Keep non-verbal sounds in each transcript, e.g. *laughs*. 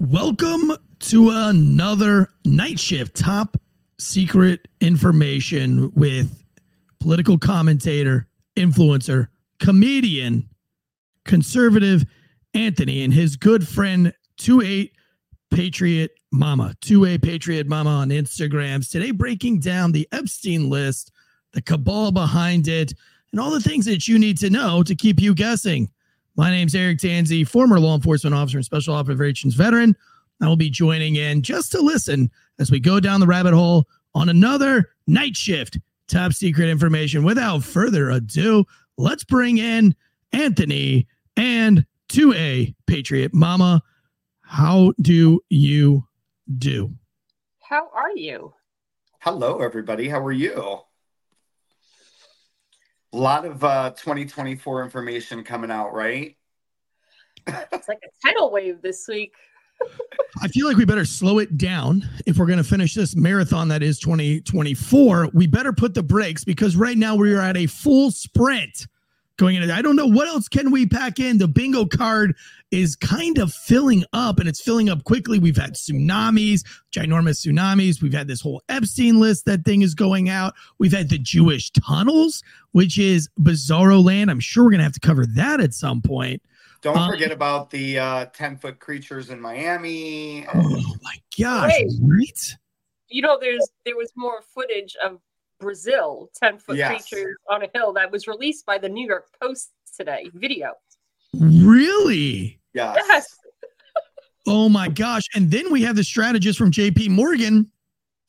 Welcome to another night shift top secret information with political commentator, influencer, comedian, conservative Anthony and his good friend 2A Patriot Mama, 2A Patriot Mama on Instagrams. Today, breaking down the Epstein list, the cabal behind it, and all the things that you need to know to keep you guessing. My name's Eric Tansey, former law enforcement officer and special operations veteran. I will be joining in just to listen as we go down the rabbit hole on another night shift top secret information. Without further ado, let's bring in Anthony and 2A Patriot Mama. How do you do? How are you? Hello, everybody. How are you? A lot of uh, 2024 information coming out, right? it's like a tidal wave this week. I feel like we better slow it down if we're going to finish this marathon that is 2024. We better put the brakes because right now we are at a full sprint going into. I don't know what else can we pack in. The bingo card is kind of filling up and it's filling up quickly. We've had tsunamis, ginormous tsunamis. We've had this whole Epstein list that thing is going out. We've had the Jewish tunnels, which is bizarro land. I'm sure we're going to have to cover that at some point. Don't um, forget about the uh, 10 foot creatures in Miami. Oh my gosh, Wait. right? You know, there's there was more footage of Brazil 10 foot yes. creatures on a hill that was released by the New York Post today. Video. Really? Yes. yes. *laughs* oh my gosh. And then we have the strategist from JP Morgan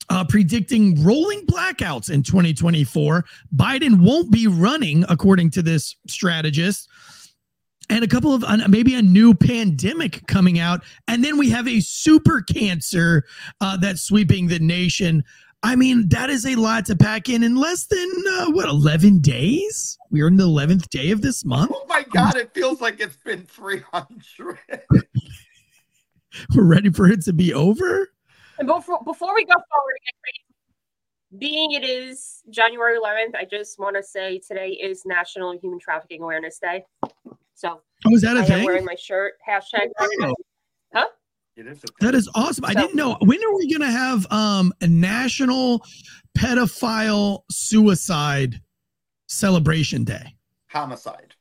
uh, predicting rolling blackouts in 2024. Biden won't be running, according to this strategist and a couple of uh, maybe a new pandemic coming out, and then we have a super cancer uh, that's sweeping the nation. I mean, that is a lot to pack in in less than uh, what eleven days. We're in the eleventh day of this month. Oh my god! It feels like it's been three hundred. *laughs* We're ready for it to be over. And before before we go forward, being it is January 11th, I just want to say today is National Human Trafficking Awareness Day. So oh, is that a I thing? am wearing my shirt. Hashtag. Oh. Huh? That is awesome. I didn't know. When are we going to have um, a national pedophile suicide celebration day? Homicide.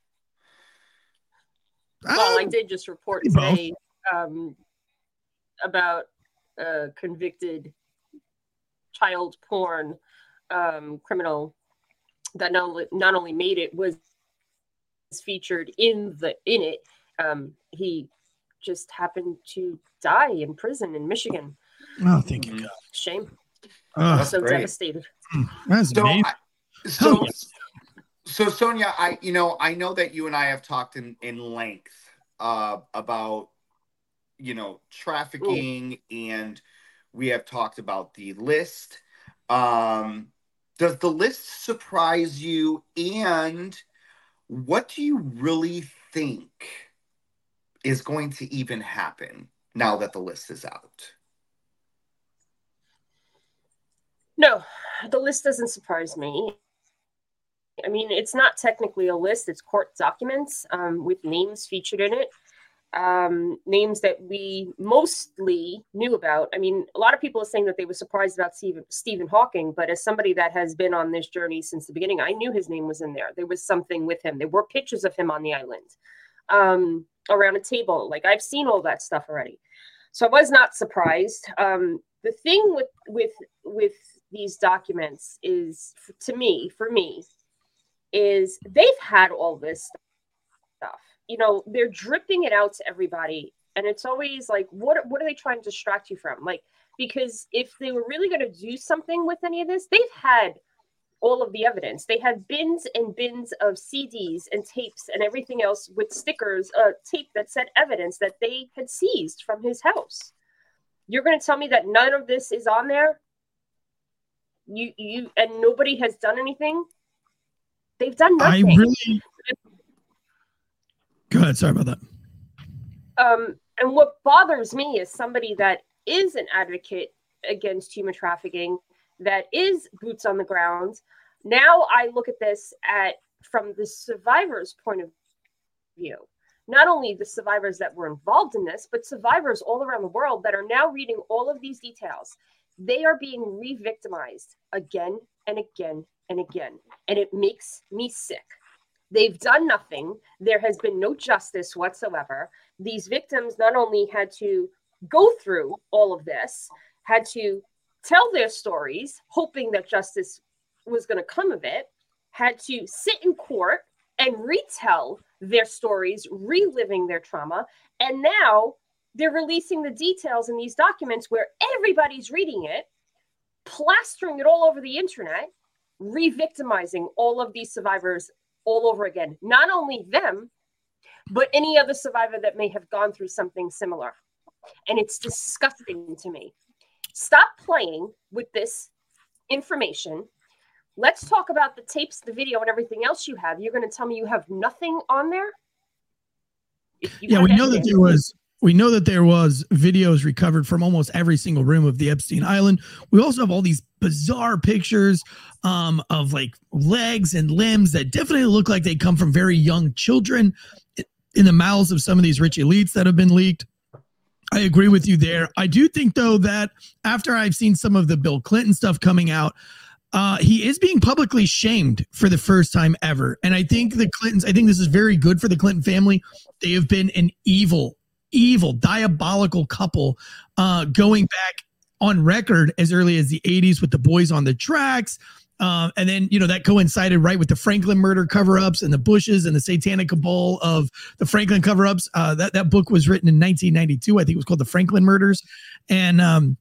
Well, I um, did just report today um, about a convicted child porn um, criminal that not only, not only made it was featured in the in it. Um, he just happened to die in prison in Michigan. Oh, thank you, God. Shame. Oh, so great. devastated. Hmm, that's so, I, so, so Sonia, I you know I know that you and I have talked in in length uh, about you know trafficking Ooh. and we have talked about the list. Um, does the list surprise you? And what do you really think is going to even happen now that the list is out? No, the list doesn't surprise me. I mean, it's not technically a list, it's court documents um, with names featured in it um, names that we mostly knew about. I mean, a lot of people are saying that they were surprised about Stephen, Stephen Hawking, but as somebody that has been on this journey since the beginning, I knew his name was in there. There was something with him. There were pictures of him on the island um, around a table. Like I've seen all that stuff already, so I was not surprised. Um, the thing with with with these documents is, to me, for me, is they've had all this stuff you know they're dripping it out to everybody and it's always like what what are they trying to distract you from like because if they were really going to do something with any of this they've had all of the evidence they had bins and bins of cds and tapes and everything else with stickers uh tape that said evidence that they had seized from his house you're going to tell me that none of this is on there you you and nobody has done anything they've done nothing i really Go ahead. Sorry about that. Um, and what bothers me is somebody that is an advocate against human trafficking, that is boots on the ground. Now I look at this at from the survivor's point of view. not only the survivors that were involved in this, but survivors all around the world that are now reading all of these details. They are being re victimized again and again and again. And it makes me sick. They've done nothing. There has been no justice whatsoever. These victims not only had to go through all of this, had to tell their stories, hoping that justice was going to come of it, had to sit in court and retell their stories, reliving their trauma. And now they're releasing the details in these documents where everybody's reading it, plastering it all over the internet, re victimizing all of these survivors all over again. Not only them, but any other survivor that may have gone through something similar. And it's disgusting to me. Stop playing with this information. Let's talk about the tapes, the video, and everything else you have. You're going to tell me you have nothing on there? Yeah, we know that there was we know that there was videos recovered from almost every single room of the Epstein Island. We also have all these bizarre pictures um, of like legs and limbs that definitely look like they come from very young children in the mouths of some of these rich elites that have been leaked. I agree with you there. I do think though that after I've seen some of the Bill Clinton stuff coming out, uh, he is being publicly shamed for the first time ever. And I think the Clintons, I think this is very good for the Clinton family. They have been an evil, evil, diabolical couple uh, going back on record as early as the 80s with the boys on the tracks. Uh, and then, you know, that coincided right with the Franklin murder cover ups and the Bushes and the satanic cabal of the Franklin cover ups. Uh, that, that book was written in 1992. I think it was called The Franklin Murders. And, um,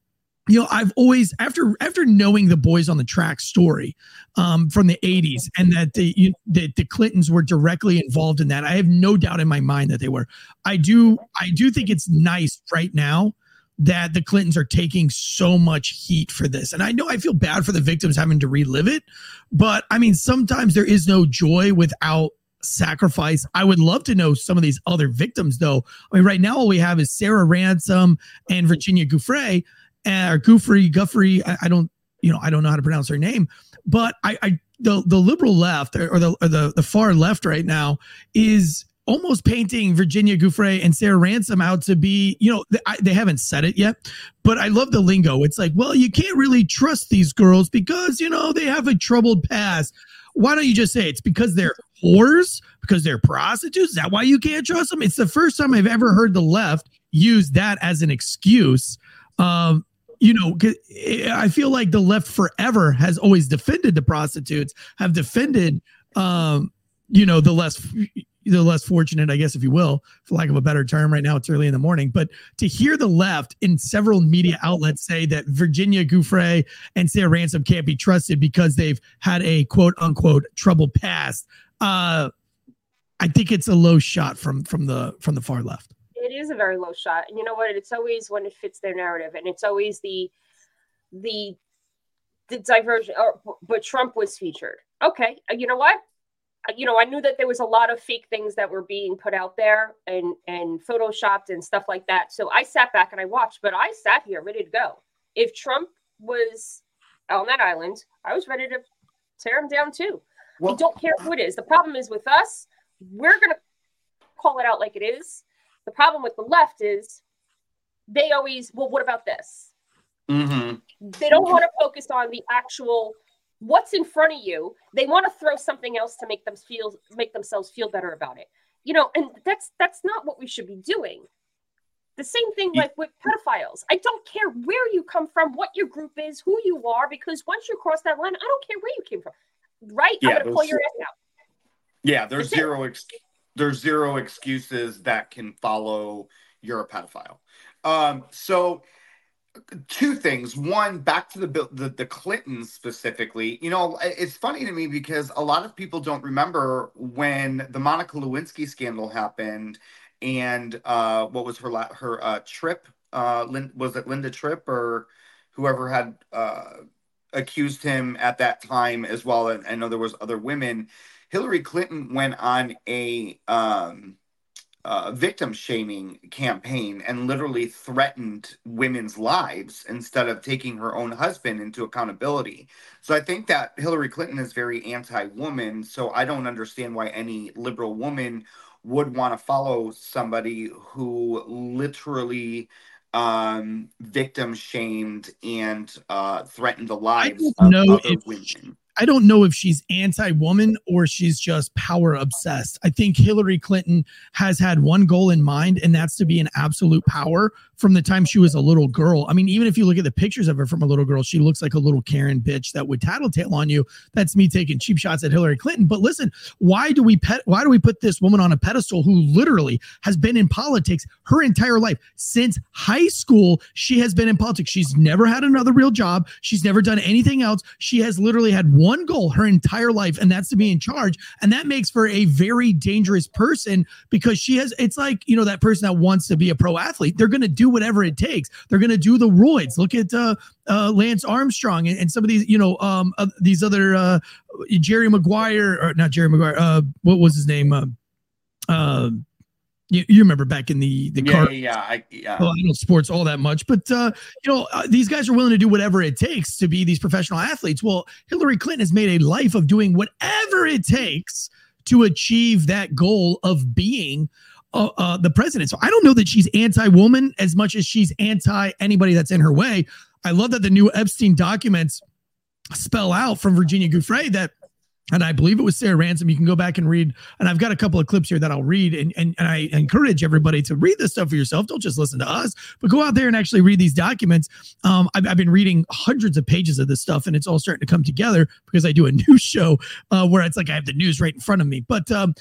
you know i've always after after knowing the boys on the track story um, from the 80s and that the you, that the clintons were directly involved in that i have no doubt in my mind that they were i do i do think it's nice right now that the Clintons are taking so much heat for this. And I know I feel bad for the victims having to relive it, but I mean, sometimes there is no joy without sacrifice. I would love to know some of these other victims, though. I mean, right now, all we have is Sarah Ransom and Virginia Giuffre, uh, or Giuffre, Guffrey. I, I, don't, you know, I don't know how to pronounce her name, but I, I the the liberal left or the or the the far left right now is almost painting Virginia Giuffre and Sarah Ransom out to be, you know, they, they haven't said it yet, but I love the lingo. It's like, well, you can't really trust these girls because, you know, they have a troubled past. Why don't you just say it's because they're whores, because they're prostitutes? Is that why you can't trust them? It's the first time I've ever heard the left use that as an excuse. Um, you know, I feel like the left forever has always defended the prostitutes, have defended, um, you know, the less the less fortunate, I guess, if you will, for lack of a better term. Right now, it's early in the morning, but to hear the left in several media outlets say that Virginia Giuffre and Sarah Ransom can't be trusted because they've had a quote unquote troubled past, uh, I think it's a low shot from from the from the far left. It is a very low shot, and you know what? It's always when it fits their narrative, and it's always the the the diversion. Or, but Trump was featured. Okay, you know what? You know, I knew that there was a lot of fake things that were being put out there and and photoshopped and stuff like that. So I sat back and I watched, but I sat here ready to go. If Trump was on that island, I was ready to tear him down too. Well, we don't care who it is. The problem is with us, we're gonna call it out like it is. The problem with the left is they always, well, what about this? Mm-hmm. They don't want to focus on the actual what's in front of you they want to throw something else to make them feel make themselves feel better about it. You know and that's that's not what we should be doing. The same thing like with pedophiles. I don't care where you come from what your group is who you are because once you cross that line i don't care where you came from. Right? Yeah, i'm gonna pull your ass out. Yeah there's that's zero ex- there's zero excuses that can follow you're a pedophile. Um so two things. One, back to the, the the Clintons specifically. You know, it's funny to me because a lot of people don't remember when the Monica Lewinsky scandal happened, and uh, what was her her uh, trip? Uh, Lin- was it Linda Tripp or whoever had uh, accused him at that time as well? And I know there was other women. Hillary Clinton went on a um, uh, victim shaming campaign and literally threatened women's lives instead of taking her own husband into accountability. So I think that Hillary Clinton is very anti woman. So I don't understand why any liberal woman would want to follow somebody who literally um victim shamed and uh threatened the lives of other if, women I don't know if she's anti woman or she's just power obsessed. I think Hillary Clinton has had one goal in mind, and that's to be an absolute power from the time she was a little girl. I mean, even if you look at the pictures of her from a little girl, she looks like a little Karen bitch that would tattletale on you. That's me taking cheap shots at Hillary Clinton. But listen, why do we pet why do we put this woman on a pedestal who literally has been in politics her entire life? Since high school, she has been in politics. She's never had another real job. She's never done anything else. She has literally had one goal her entire life, and that's to be in charge. And that makes for a very dangerous person because she has it's like, you know, that person that wants to be a pro athlete. They're gonna do whatever it takes. They're going to do the roids. Look at uh, uh, Lance Armstrong and, and, some of these, you know, um, uh, these other uh, Jerry Maguire or not Jerry Maguire. Uh, what was his name? Uh, you, you remember back in the the yeah, car. Yeah, I, yeah. Well, I don't know sports all that much, but uh, you know, uh, these guys are willing to do whatever it takes to be these professional athletes. Well, Hillary Clinton has made a life of doing whatever it takes to achieve that goal of being uh, uh, the president. So I don't know that she's anti-woman as much as she's anti anybody that's in her way. I love that the new Epstein documents spell out from Virginia Giuffre that and I believe it was Sarah Ransom. You can go back and read, and I've got a couple of clips here that I'll read, and, and, and I encourage everybody to read this stuff for yourself. Don't just listen to us, but go out there and actually read these documents. Um, I've, I've been reading hundreds of pages of this stuff, and it's all starting to come together because I do a *laughs* news show uh, where it's like I have the news right in front of me. But um,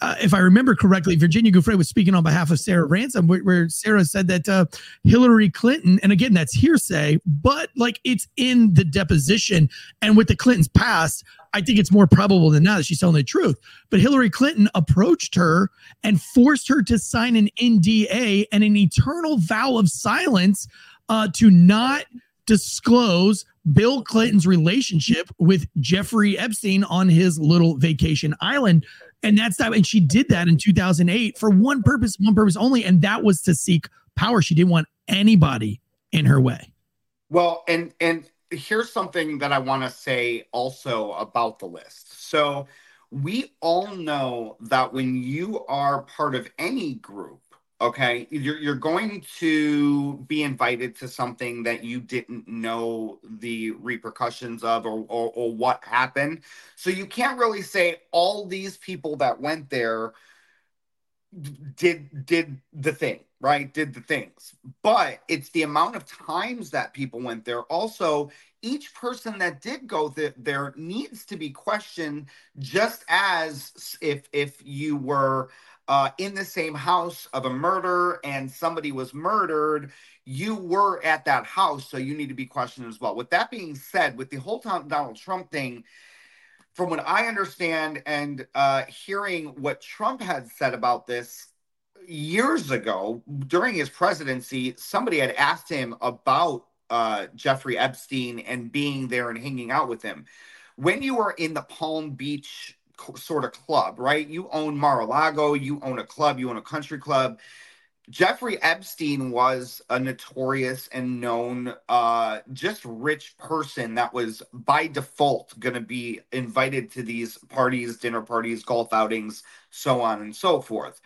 uh, if I remember correctly, Virginia Giuffre was speaking on behalf of Sarah Ransom, where, where Sarah said that uh, Hillary Clinton, and again, that's hearsay, but like it's in the deposition. And with the Clintons past, I think it's more probable than not that she's telling the truth. But Hillary Clinton approached her and forced her to sign an NDA and an eternal vow of silence uh, to not disclose Bill Clinton's relationship with Jeffrey Epstein on his little vacation island. And that's that. And she did that in 2008 for one purpose, one purpose only. And that was to seek power. She didn't want anybody in her way. Well, and, and, here's something that I want to say also about the list. So, we all know that when you are part of any group, okay you're, you're going to be invited to something that you didn't know the repercussions of or, or, or what happened so you can't really say all these people that went there did did the thing right? Did the things. But it's the amount of times that people went there. Also each person that did go th- there needs to be questioned just as if if you were uh, in the same house of a murder and somebody was murdered, you were at that house, so you need to be questioned as well. With that being said, with the whole Donald Trump thing, from what I understand and uh, hearing what Trump had said about this years ago during his presidency, somebody had asked him about uh, Jeffrey Epstein and being there and hanging out with him. When you were in the Palm Beach sort of club, right? You own Mar-a-Lago, you own a club, you own a country club. Jeffrey Epstein was a notorious and known, uh, just rich person that was by default going to be invited to these parties, dinner parties, golf outings, so on and so forth.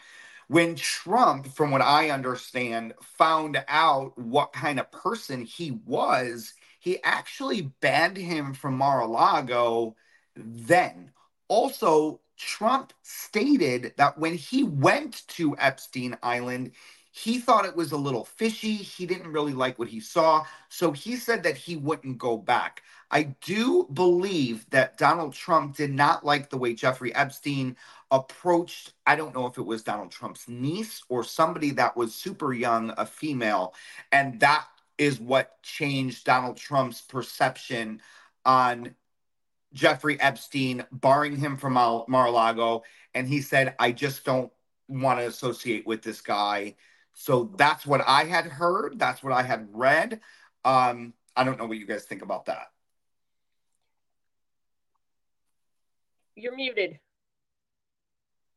When Trump, from what I understand, found out what kind of person he was, he actually banned him from Mar a Lago then also, Trump stated that when he went to Epstein Island, he thought it was a little fishy. He didn't really like what he saw. So he said that he wouldn't go back. I do believe that Donald Trump did not like the way Jeffrey Epstein approached. I don't know if it was Donald Trump's niece or somebody that was super young, a female. And that is what changed Donald Trump's perception on Jeffrey Epstein, barring him from Mar a Lago. And he said, I just don't want to associate with this guy. So that's what I had heard. That's what I had read. Um, I don't know what you guys think about that. You're muted.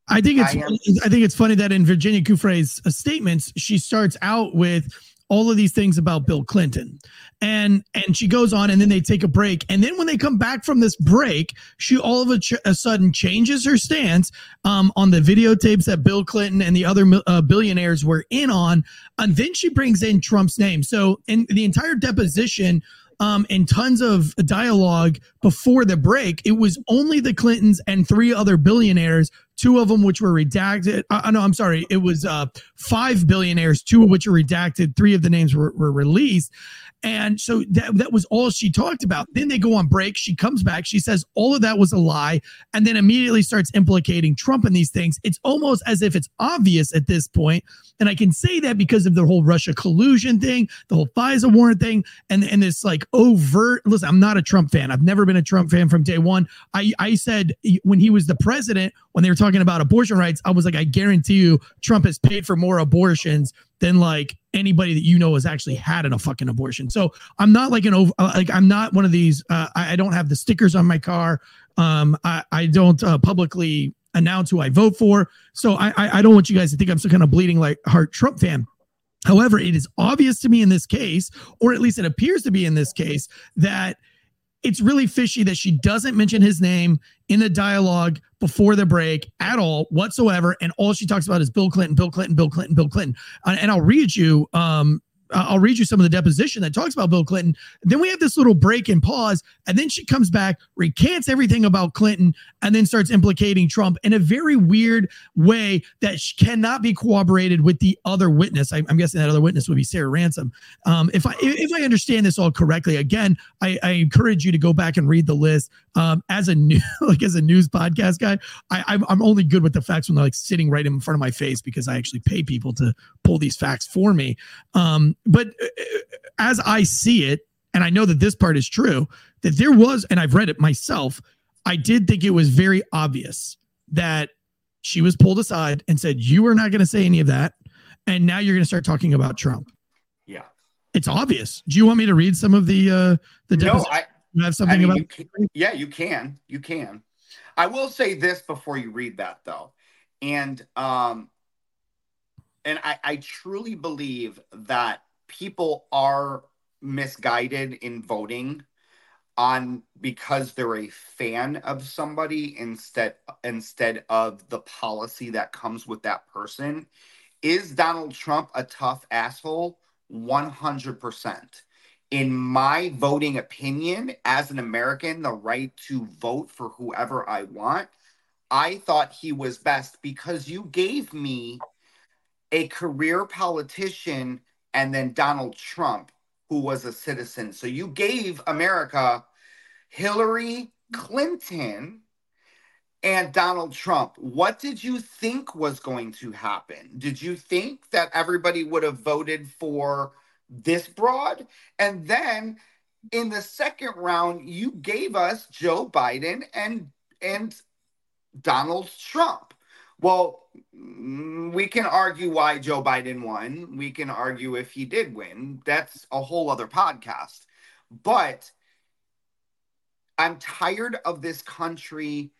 I think it's I, I think it's funny that in Virginia Giuffre's uh, statements, she starts out with all of these things about Bill Clinton. And and she goes on and then they take a break. And then when they come back from this break, she all of a, ch- a sudden changes her stance um, on the videotapes that Bill Clinton and the other uh, billionaires were in on. And then she brings in Trump's name. So in the entire deposition, um, and tons of dialogue before the break. It was only the Clintons and three other billionaires, two of them which were redacted. Uh, no, I'm sorry. It was uh, five billionaires, two of which are redacted. Three of the names were, were released. And so that, that was all she talked about. Then they go on break. She comes back. She says all of that was a lie and then immediately starts implicating Trump in these things. It's almost as if it's obvious at this point. And I can say that because of the whole Russia collusion thing, the whole FISA warrant thing, and, and this like overt. Listen, I'm not a Trump fan. I've never been a Trump fan from day one. I, I said when he was the president, when they were talking about abortion rights, I was like, I guarantee you, Trump has paid for more abortions than like anybody that you know has actually had in a fucking abortion. So I'm not like an over, uh, like I'm not one of these. Uh, I, I, don't have the stickers on my car. Um, I, I don't uh, publicly announce who I vote for. So I, I, I don't want you guys to think I'm some kind of bleeding like heart Trump fan. However, it is obvious to me in this case, or at least it appears to be in this case, that it's really fishy that she doesn't mention his name in the dialogue before the break at all whatsoever. And all she talks about is bill clinton bill clinton bill clinton bill clinton. And i'll read you um, I'll read you some of the deposition that talks about Bill Clinton. Then we have this little break and pause, and then she comes back, recants everything about Clinton, and then starts implicating Trump in a very weird way that cannot be corroborated with the other witness. I, am guessing that other witness would be Sarah Ransom. Um, if I if I understand this all correctly, again, I, I encourage you to go back and read the list. Um, as a new *laughs* like as a news podcast guy, I, I'm, I'm only good with the facts when they're like sitting right in front of my face because I actually pay people to pull these facts for me. Um, but uh, as I see it, and I know that this part is true, that there was, and I've read it myself, I did think it was very obvious that she was pulled aside and said, You are not going to say any of that. And now you're going to start talking about Trump. Yeah. It's obvious. Do you want me to read some of the uh the No, I you have something I mean, about can, Yeah, you can. You can. I will say this before you read that though. And um and I, I truly believe that people are misguided in voting on because they're a fan of somebody instead instead of the policy that comes with that person. Is Donald Trump a tough asshole? 100% in my voting opinion as an American the right to vote for whoever I want I thought he was best because you gave me a career politician and then Donald Trump, who was a citizen. So you gave America Hillary Clinton and Donald Trump. What did you think was going to happen? Did you think that everybody would have voted for this broad? And then in the second round, you gave us Joe Biden and and Donald Trump. Well, mm, we can argue why Joe Biden won. We can argue if he did win. That's a whole other podcast. But I'm tired of this country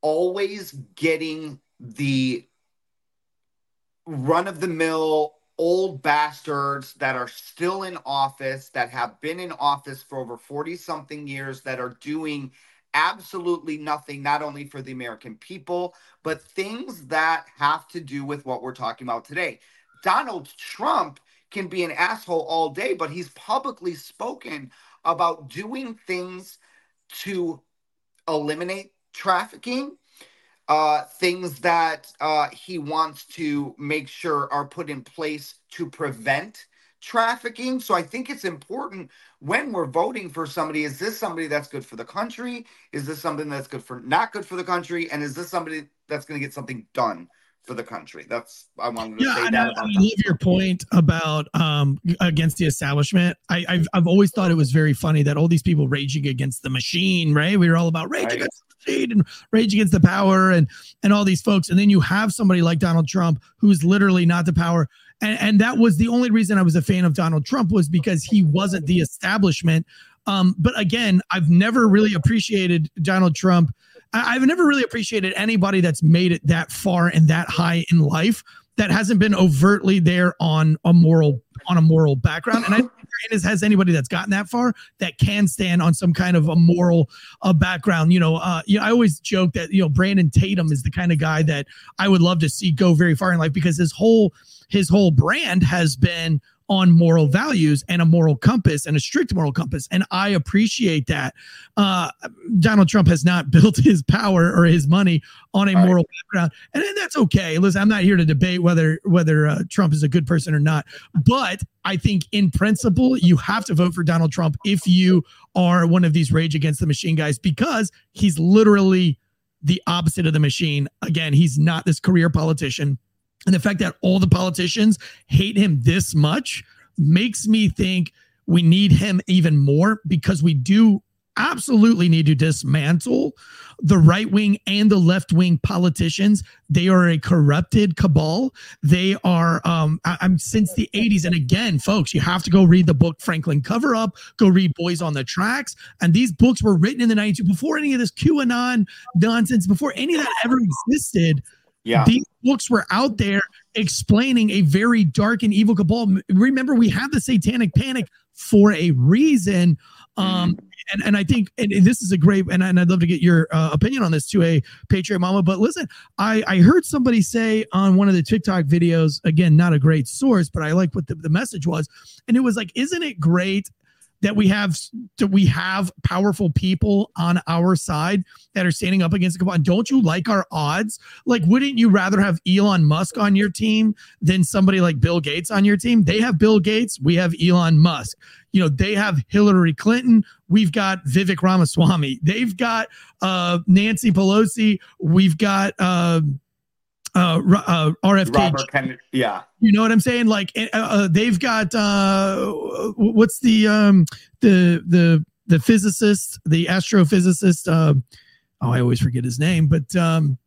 always getting the run of the mill old bastards that are still in office, that have been in office for over 40 something years, that are doing absolutely nothing, not only for the American people, but things that have to do with what we're talking about today. Donald Trump can be an asshole all day, but he's publicly spoken about doing things to eliminate trafficking, uh, things that uh, he wants to make sure are put in place to prevent trafficking. So I think it's important when we're voting for somebody is this somebody that's good for the country? Is this something that's good for not good for the country? And is this somebody that's going to get something done for the country? That's I wanted to yeah, say that. I, I love your point about um against the establishment. I, I've I've always thought it was very funny that all these people raging against the machine, right? We were all about rage right. against the machine and rage against the power and and all these folks. And then you have somebody like Donald Trump who's literally not the power and, and that was the only reason I was a fan of Donald Trump was because he wasn't the establishment. Um, but again, I've never really appreciated Donald Trump. I, I've never really appreciated anybody that's made it that far and that high in life that hasn't been overtly there on a moral on a moral background. And I don't has anybody that's gotten that far that can stand on some kind of a moral uh, background. You know, uh, you know, I always joke that you know Brandon Tatum is the kind of guy that I would love to see go very far in life because his whole his whole brand has been on moral values and a moral compass and a strict moral compass. And I appreciate that. Uh, Donald Trump has not *laughs* built his power or his money on a All moral right. background, and, and, that's okay. Listen, I'm not here to debate whether whether uh, Trump is a good person or not, but I think in principle you have to vote for Donald Trump if you are one of these rage against the machine guys because he's literally the opposite of the machine. Again, he's not this career politician and the fact that all the politicians hate him this much makes me think we need him even more because we do absolutely need to dismantle the right wing and the left wing politicians. They are a corrupted cabal. They are, um, I, am since the 80s. And again, folks, you have to go read the book Franklin Cover Up, go read Boys on the Tracks. And these books were written in the 90s before any of this QAnon nonsense, before any of that ever existed. Yeah. These books were out there explaining a very dark and evil cabal. Remember, we have the satanic panic for a reason. Um, mm-hmm. and, and I think and this is a great and, and I'd love to get your uh, opinion on this 2A Patriot Mama. But listen, I, I heard somebody say on one of the TikTok videos, again, not a great source, but I like what the, the message was. And it was like, isn't it great that we have that we have powerful people on our side that are standing up against the cabal. Don't you like our odds? Like, wouldn't you rather have Elon Musk on your team than somebody like Bill Gates on your team? They have Bill Gates, we have Elon Musk. You know, they have Hillary Clinton, we've got Vivek Ramaswamy, they've got uh, Nancy Pelosi, we've got uh, uh, uh, RFK. yeah. You know what I'm saying? Like uh, uh, they've got uh, what's the um the the the physicist, the astrophysicist. Uh, oh, I always forget his name, but um,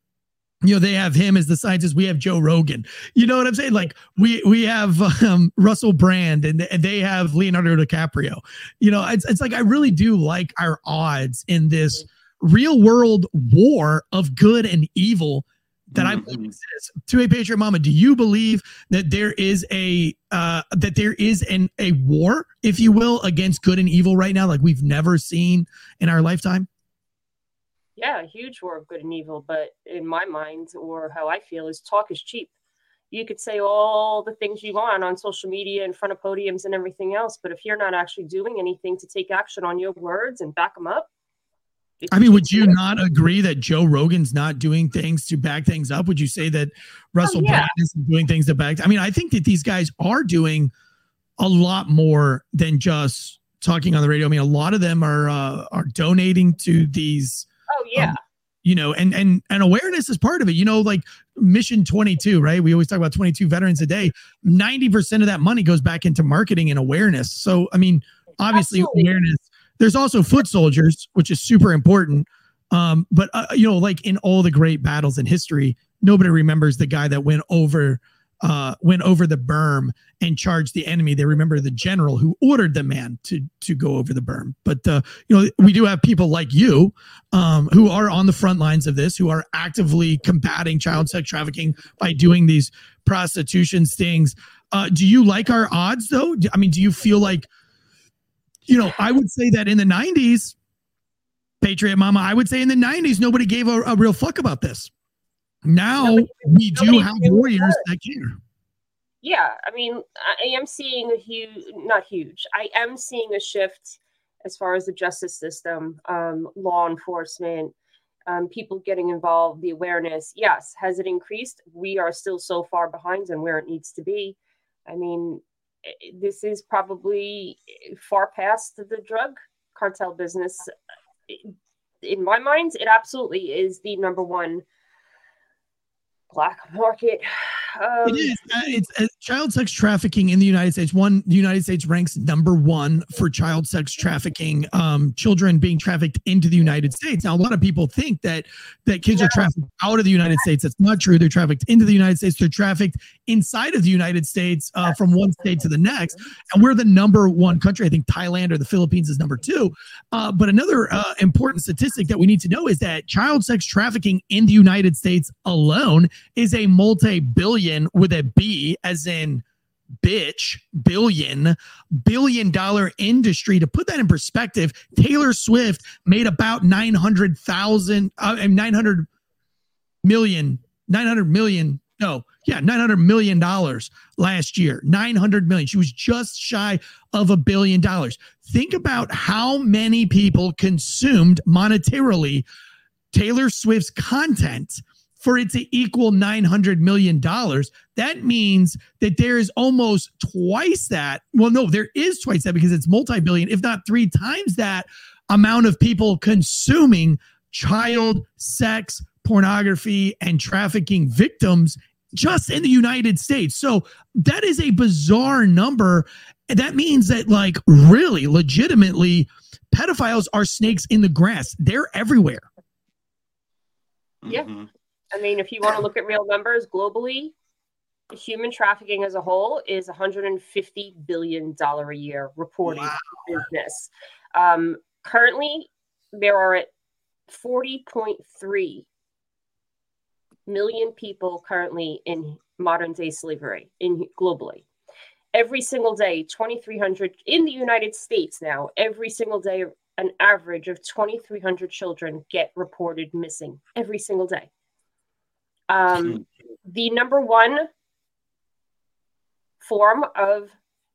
you know they have him as the scientist. We have Joe Rogan. You know what I'm saying? Like we we have um, Russell Brand and, and they have Leonardo DiCaprio. You know, it's it's like I really do like our odds in this real world war of good and evil that I believe exists. 2A Patriot Mama, do you believe that there is a uh, that there is an a war, if you will, against good and evil right now, like we've never seen in our lifetime? Yeah, a huge war of good and evil. But in my mind, or how I feel, is talk is cheap. You could say all the things you want on social media, in front of podiums, and everything else, but if you're not actually doing anything to take action on your words and back them up, I mean, would you not agree that Joe Rogan's not doing things to back things up? Would you say that Russell oh, yeah. Brand is doing things to back? I mean, I think that these guys are doing a lot more than just talking on the radio. I mean, a lot of them are uh, are donating to these. Oh yeah. Um, you know, and and and awareness is part of it. You know, like Mission 22, right? We always talk about 22 veterans a day. 90% of that money goes back into marketing and awareness. So, I mean, obviously Absolutely. awareness there's also foot soldiers, which is super important. Um, but uh, you know, like in all the great battles in history, nobody remembers the guy that went over uh, went over the berm and charged the enemy. They remember the general who ordered the man to to go over the berm. But uh, you know, we do have people like you um, who are on the front lines of this, who are actively combating child sex trafficking by doing these prostitution stings. Uh, do you like our odds, though? I mean, do you feel like you know, I would say that in the 90s, Patriot Mama, I would say in the 90s, nobody gave a, a real fuck about this. Now nobody, we do have warriors that care. Yeah, I mean, I am seeing a huge, not huge, I am seeing a shift as far as the justice system, um, law enforcement, um, people getting involved, the awareness. Yes, has it increased? We are still so far behind on where it needs to be. I mean, this is probably far past the drug cartel business. In my mind, it absolutely is the number one black market um, it is. Uh, it's uh, child sex trafficking in the United States. One, the United States ranks number one for child sex trafficking, um, children being trafficked into the United States. Now, a lot of people think that that kids yeah. are trafficked out of the United States. That's not true. They're trafficked into the United States. They're trafficked inside of the United States uh, from one state to the next. And we're the number one country. I think Thailand or the Philippines is number two. Uh, but another uh, important statistic that we need to know is that child sex trafficking in the United States alone is a multi-billion billion with a B, as in bitch, billion, billion dollar industry. To put that in perspective, Taylor Swift made about 900,000, uh, 900 million, 900 million. No, yeah, 900 million dollars last year. 900 million. She was just shy of a billion dollars. Think about how many people consumed monetarily Taylor Swift's content for it to equal $900 million, that means that there is almost twice that. Well, no, there is twice that because it's multi billion, if not three times that amount of people consuming child sex, pornography, and trafficking victims just in the United States. So that is a bizarre number. And that means that, like, really, legitimately, pedophiles are snakes in the grass. They're everywhere. Yeah. Mm-hmm. I mean, if you want to look at real numbers globally, human trafficking as a whole is 150 billion dollar a year reported wow. business. Um, currently, there are at 40.3 million people currently in modern day slavery in globally. Every single day, 2,300 in the United States now. Every single day, an average of 2,300 children get reported missing every single day. Um, hmm. the number one form of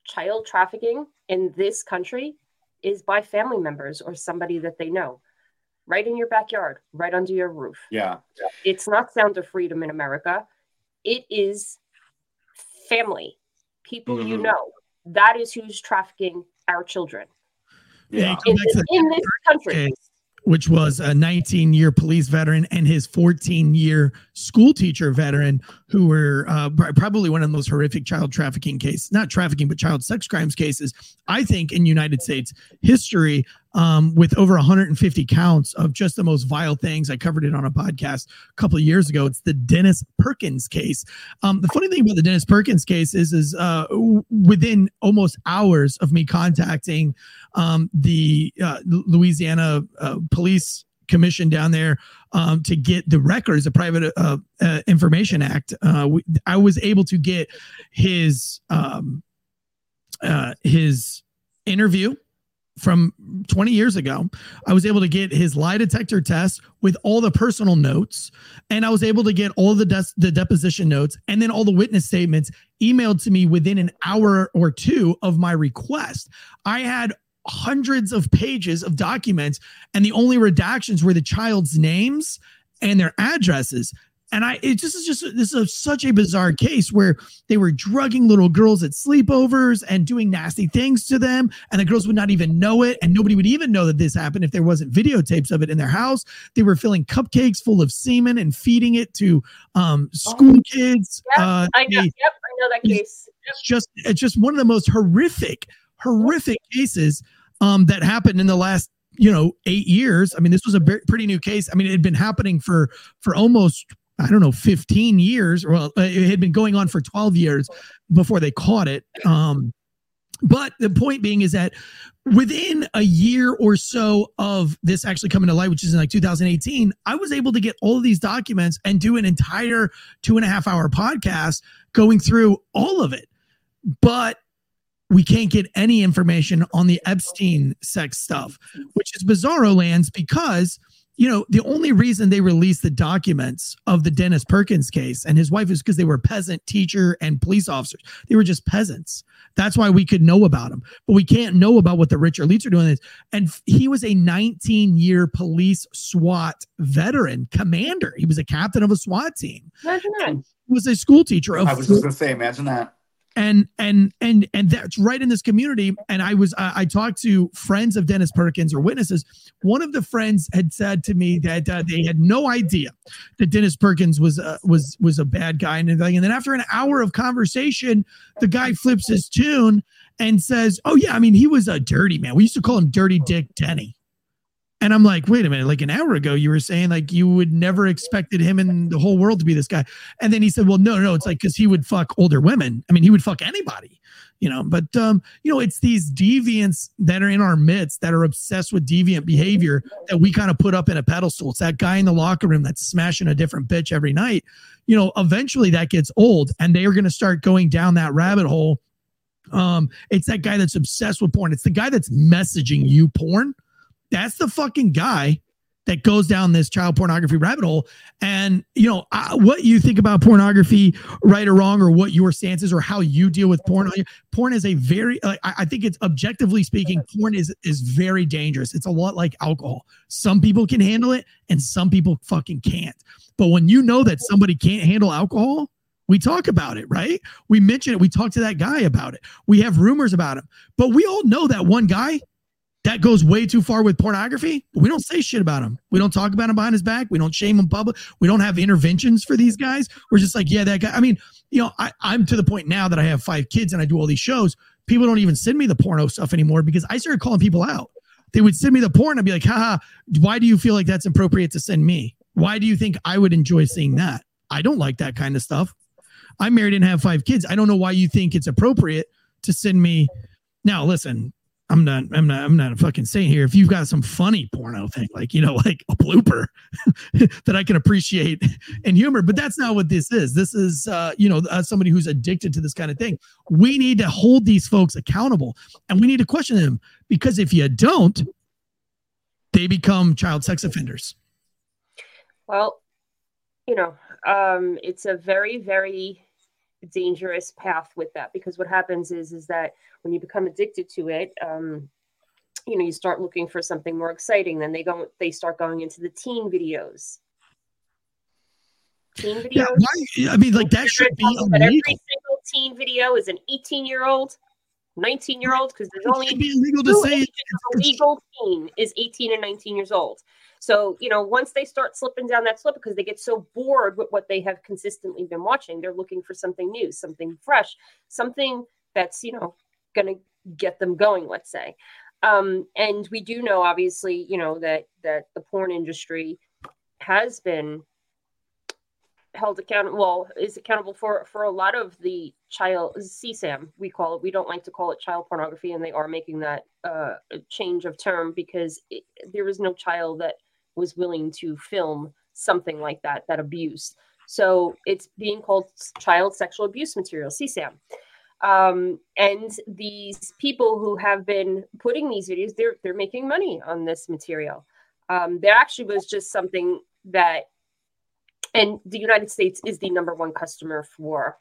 child trafficking in this country is by family members or somebody that they know. Right in your backyard right under your roof. Yeah. It's not sound of freedom in america. It is family people mm-hmm. you know. That is who's trafficking our children. Yeah. in, this, in this country which was a 19 year police veteran and his 14 year school teacher veteran, who were uh, probably one of the most horrific child trafficking cases, not trafficking, but child sex crimes cases, I think, in United States history um, with over 150 counts of just the most vile things. I covered it on a podcast a couple of years ago. It's the Dennis Perkins case. Um, the funny thing about the Dennis Perkins case is, is uh, within almost hours of me contacting um, the uh, Louisiana uh, Police Commission down there um, to get the records, the Private uh, uh, Information Act. Uh, we, I was able to get his um, his interview from 20 years ago. I was able to get his lie detector test with all the personal notes, and I was able to get all the des- the deposition notes and then all the witness statements emailed to me within an hour or two of my request. I had hundreds of pages of documents, and the only redactions were the child's names and their addresses. And I, it just is just this is such a bizarre case where they were drugging little girls at sleepovers and doing nasty things to them, and the girls would not even know it, and nobody would even know that this happened if there wasn't videotapes of it in their house. They were filling cupcakes full of semen and feeding it to um, school kids. Yep, uh, I know. They, yep, I know that case. Yep. It's just it's just one of the most horrific, horrific cases um, that happened in the last you know eight years. I mean, this was a pretty new case. I mean, it had been happening for for almost I don't know, 15 years. Well, uh, it had been going on for 12 years before they caught it. Um, but the point being is that within a year or so of this actually coming to light, which is in like 2018, I was able to get all of these documents and do an entire two and a half hour podcast going through all of it. But we can't get any information on the Epstein sex stuff, which is bizarro lands because you know, the only reason they released the documents of the Dennis Perkins case and his wife is because they were peasant teacher and police officers. They were just peasants. That's why we could know about them, but we can't know about what the rich elites are doing. And he was a 19 year police SWAT veteran commander. He was a captain of a SWAT team. Imagine that. He was a school teacher. I was just going to say, imagine that and and and and that's right in this community. And i was i, I talked to friends of dennis perkins or witnesses. One of the friends had said to me that uh, they had no idea that dennis perkins was uh, was was a bad guy and and then after an hour of conversation the guy flips his tune and says oh yeah i mean he was a dirty man. We used to call him dirty dick denny and I'm like, wait a minute, like an hour ago, you were saying like you would never expected him in the whole world to be this guy. And then he said, well, no, no, it's like because he would fuck older women. I mean, he would fuck anybody. you know but um you know it's these deviants that are in our midst that are obsessed with deviant behavior that we kind of put up in a pedestal it's that guy in the locker room that's smashing a different bitch every night you know eventually that gets old and they are going to start going down that rabbit hole um it's that guy that's obsessed with porn it's the guy that's messaging you porn that's the fucking guy that goes down this child pornography rabbit hole. And, you know, uh, what you think about pornography, right or wrong, or what your stance is, or how you deal with porn. Porn is a very, uh, I think it's objectively speaking, porn is, is very dangerous. It's a lot like alcohol. Some people can handle it and some people fucking can't. But when you know that somebody can't handle alcohol, we talk about it, right? We mention it. We talk to that guy about it. We have rumors about him. But we all know that one guy that goes way too far with pornography. We don't say shit about him. We don't talk about him behind his back. We don't shame him public. We don't have interventions for these guys. We're just like, yeah, that guy. I mean, you know, I, I'm to the point now that I have five kids and I do all these shows. People don't even send me the porno stuff anymore because I started calling people out. They would send me the porn. I'd be like, haha, why do you feel like that's appropriate to send me? Why do you think I would enjoy seeing that? I don't like that kind of stuff. I'm married and have five kids. I don't know why you think it's appropriate to send me. Now, listen, I'm not, I'm not, I'm not a fucking saint here. If you've got some funny porno thing, like, you know, *laughs* like a blooper *laughs* that I can appreciate and humor, but that's not what this is. This is, uh, you know, uh, somebody who's addicted to this kind of thing. We need to hold these folks accountable and we need to question them because if you don't, they become child sex offenders. Well, you know, um, it's a very, very dangerous path with that because what happens is is that when you become addicted to it um, you know you start looking for something more exciting then they go they start going into the teen videos. Teen videos? yeah, why, i mean like that should be illegal. every single teen video is an 18 year old 19 year old because there's only be illegal to say legal teen is 18 and 19 years old so, you know, once they start slipping down that slope because they get so bored with what they have consistently been watching, they're looking for something new, something fresh, something that's, you know, going to get them going, let's say. Um, and we do know, obviously, you know, that that the porn industry has been held accountable well is accountable for for a lot of the child csam we call it we don't like to call it child pornography and they are making that uh change of term because it, there is no child that was willing to film something like that, that abuse. So it's being called child sexual abuse material, CSAM. Um, and these people who have been putting these videos, they're they're making money on this material. Um, there actually was just something that, and the United States is the number one customer for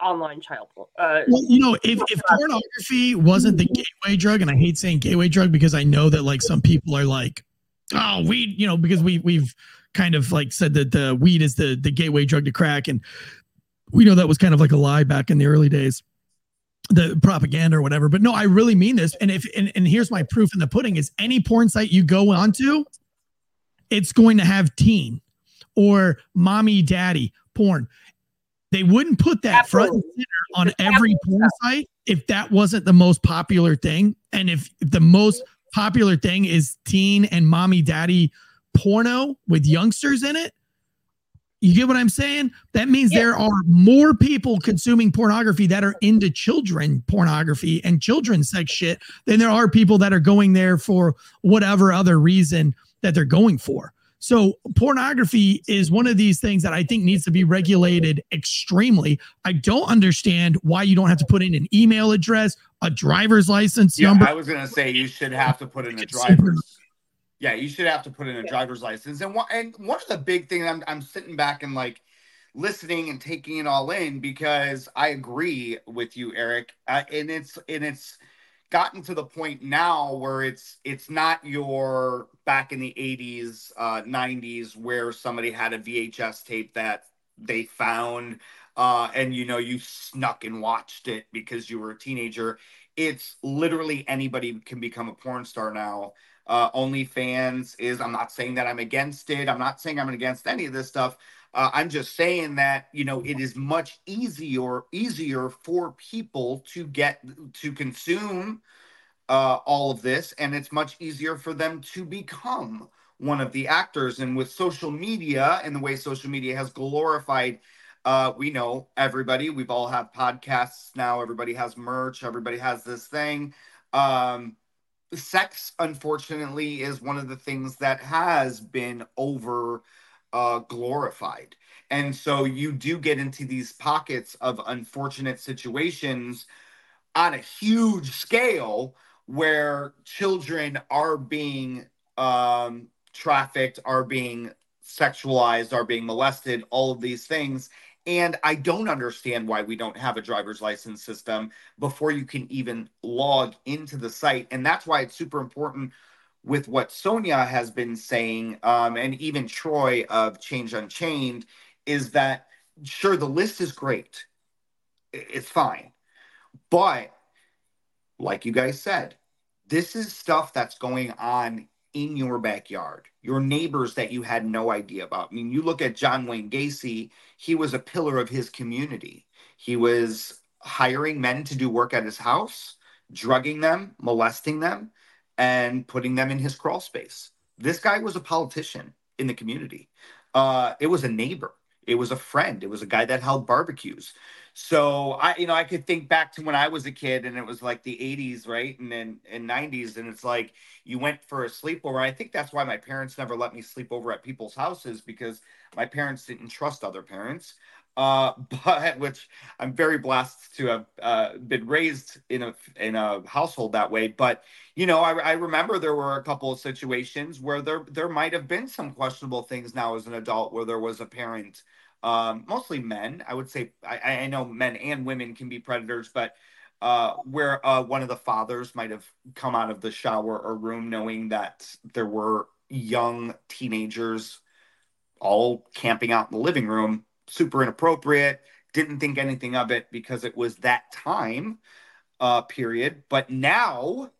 online child uh, well, you know if, if pornography wasn't the gateway drug and i hate saying gateway drug because i know that like some people are like oh weed you know because we we've kind of like said that the weed is the the gateway drug to crack. And we know that was kind of like a lie back in the early days the propaganda or whatever. But no i really mean this. And if and, and here's my proof in the pudding is any porn site you go onto it's going to have teen or mommy daddy porn. They wouldn't put that Absolutely. front and center on every porn site if that wasn't the most popular thing. And if the most popular thing is teen and mommy daddy porno with youngsters in it. You get what I'm saying? That means yeah. there are more people consuming pornography that are into children pornography and children's sex shit than there are people that are going there for whatever other reason that they're going for. So pornography is one of these things that I think needs to be regulated extremely. I don't understand why you don't have to put in an email address, a driver's license yeah, number. I was going to say you should have to put in a driver's. Yeah, you should have to put in a driver's license. And one and one of the big things I'm I'm sitting back and like listening and taking it all in because I agree with you, Eric. Uh, and it's and it's gotten to the point now where it's it's not your back in the 80s uh 90s where somebody had a vhs tape that they found uh and you know you snuck and watched it because you were a teenager. It's literally anybody can become a porn star now. Uh onlyfans is i'm not saying that i'm against it. I'm not saying i'm against any of this stuff uh, I'm just saying that you know it is much easier easier for people to get to consume uh, all of this, and it's much easier for them to become one of the actors. And with social media and the way social media has glorified uh, we know everybody. We've all have podcasts now. Everybody has merch. Everybody has this thing. Um, sex, unfortunately, is one of the things that has been over uh, glorified. And so you do get into these pockets of unfortunate situations on a huge scale where children are being um, trafficked, are being sexualized, are being molested, all of these things. And I don't understand why we don't have a driver's license system before you can even log into the site. And that's why it's super important with what Sonia has been saying, um, and even Troy of Change Unchained, is that sure, the list is great. It's fine. But like you guys said, this is stuff that's going on in your backyard, your neighbors that you had no idea about. I mean, you look at John Wayne Gacy, he was a pillar of his community. He was hiring men to do work at his house, drugging them, molesting them, and putting them in his crawl space. This guy was a politician in the community. Uh, it was a neighbor. It was a friend. It was a guy that held barbecues. So I, you know, I could think back to when I was a kid and it was like the 80s, right? And then in 90s, and it's like you went for a sleepover. I think that's why my parents never let me sleep over at people's houses because my parents didn't trust other parents. Uh, *laughs* but which I'm very blessed to have uh, been raised in a in a household that way. But you know, I, I remember there were a couple of situations where there there might have been some questionable things now as an adult where there was a parent um, mostly men. I would say I, I know men and women can be predators, but uh, where uh, one of the fathers might have come out of the shower or room knowing that there were young teenagers all camping out in the living room, super inappropriate. Didn't think anything of it because it was that time uh, period. But now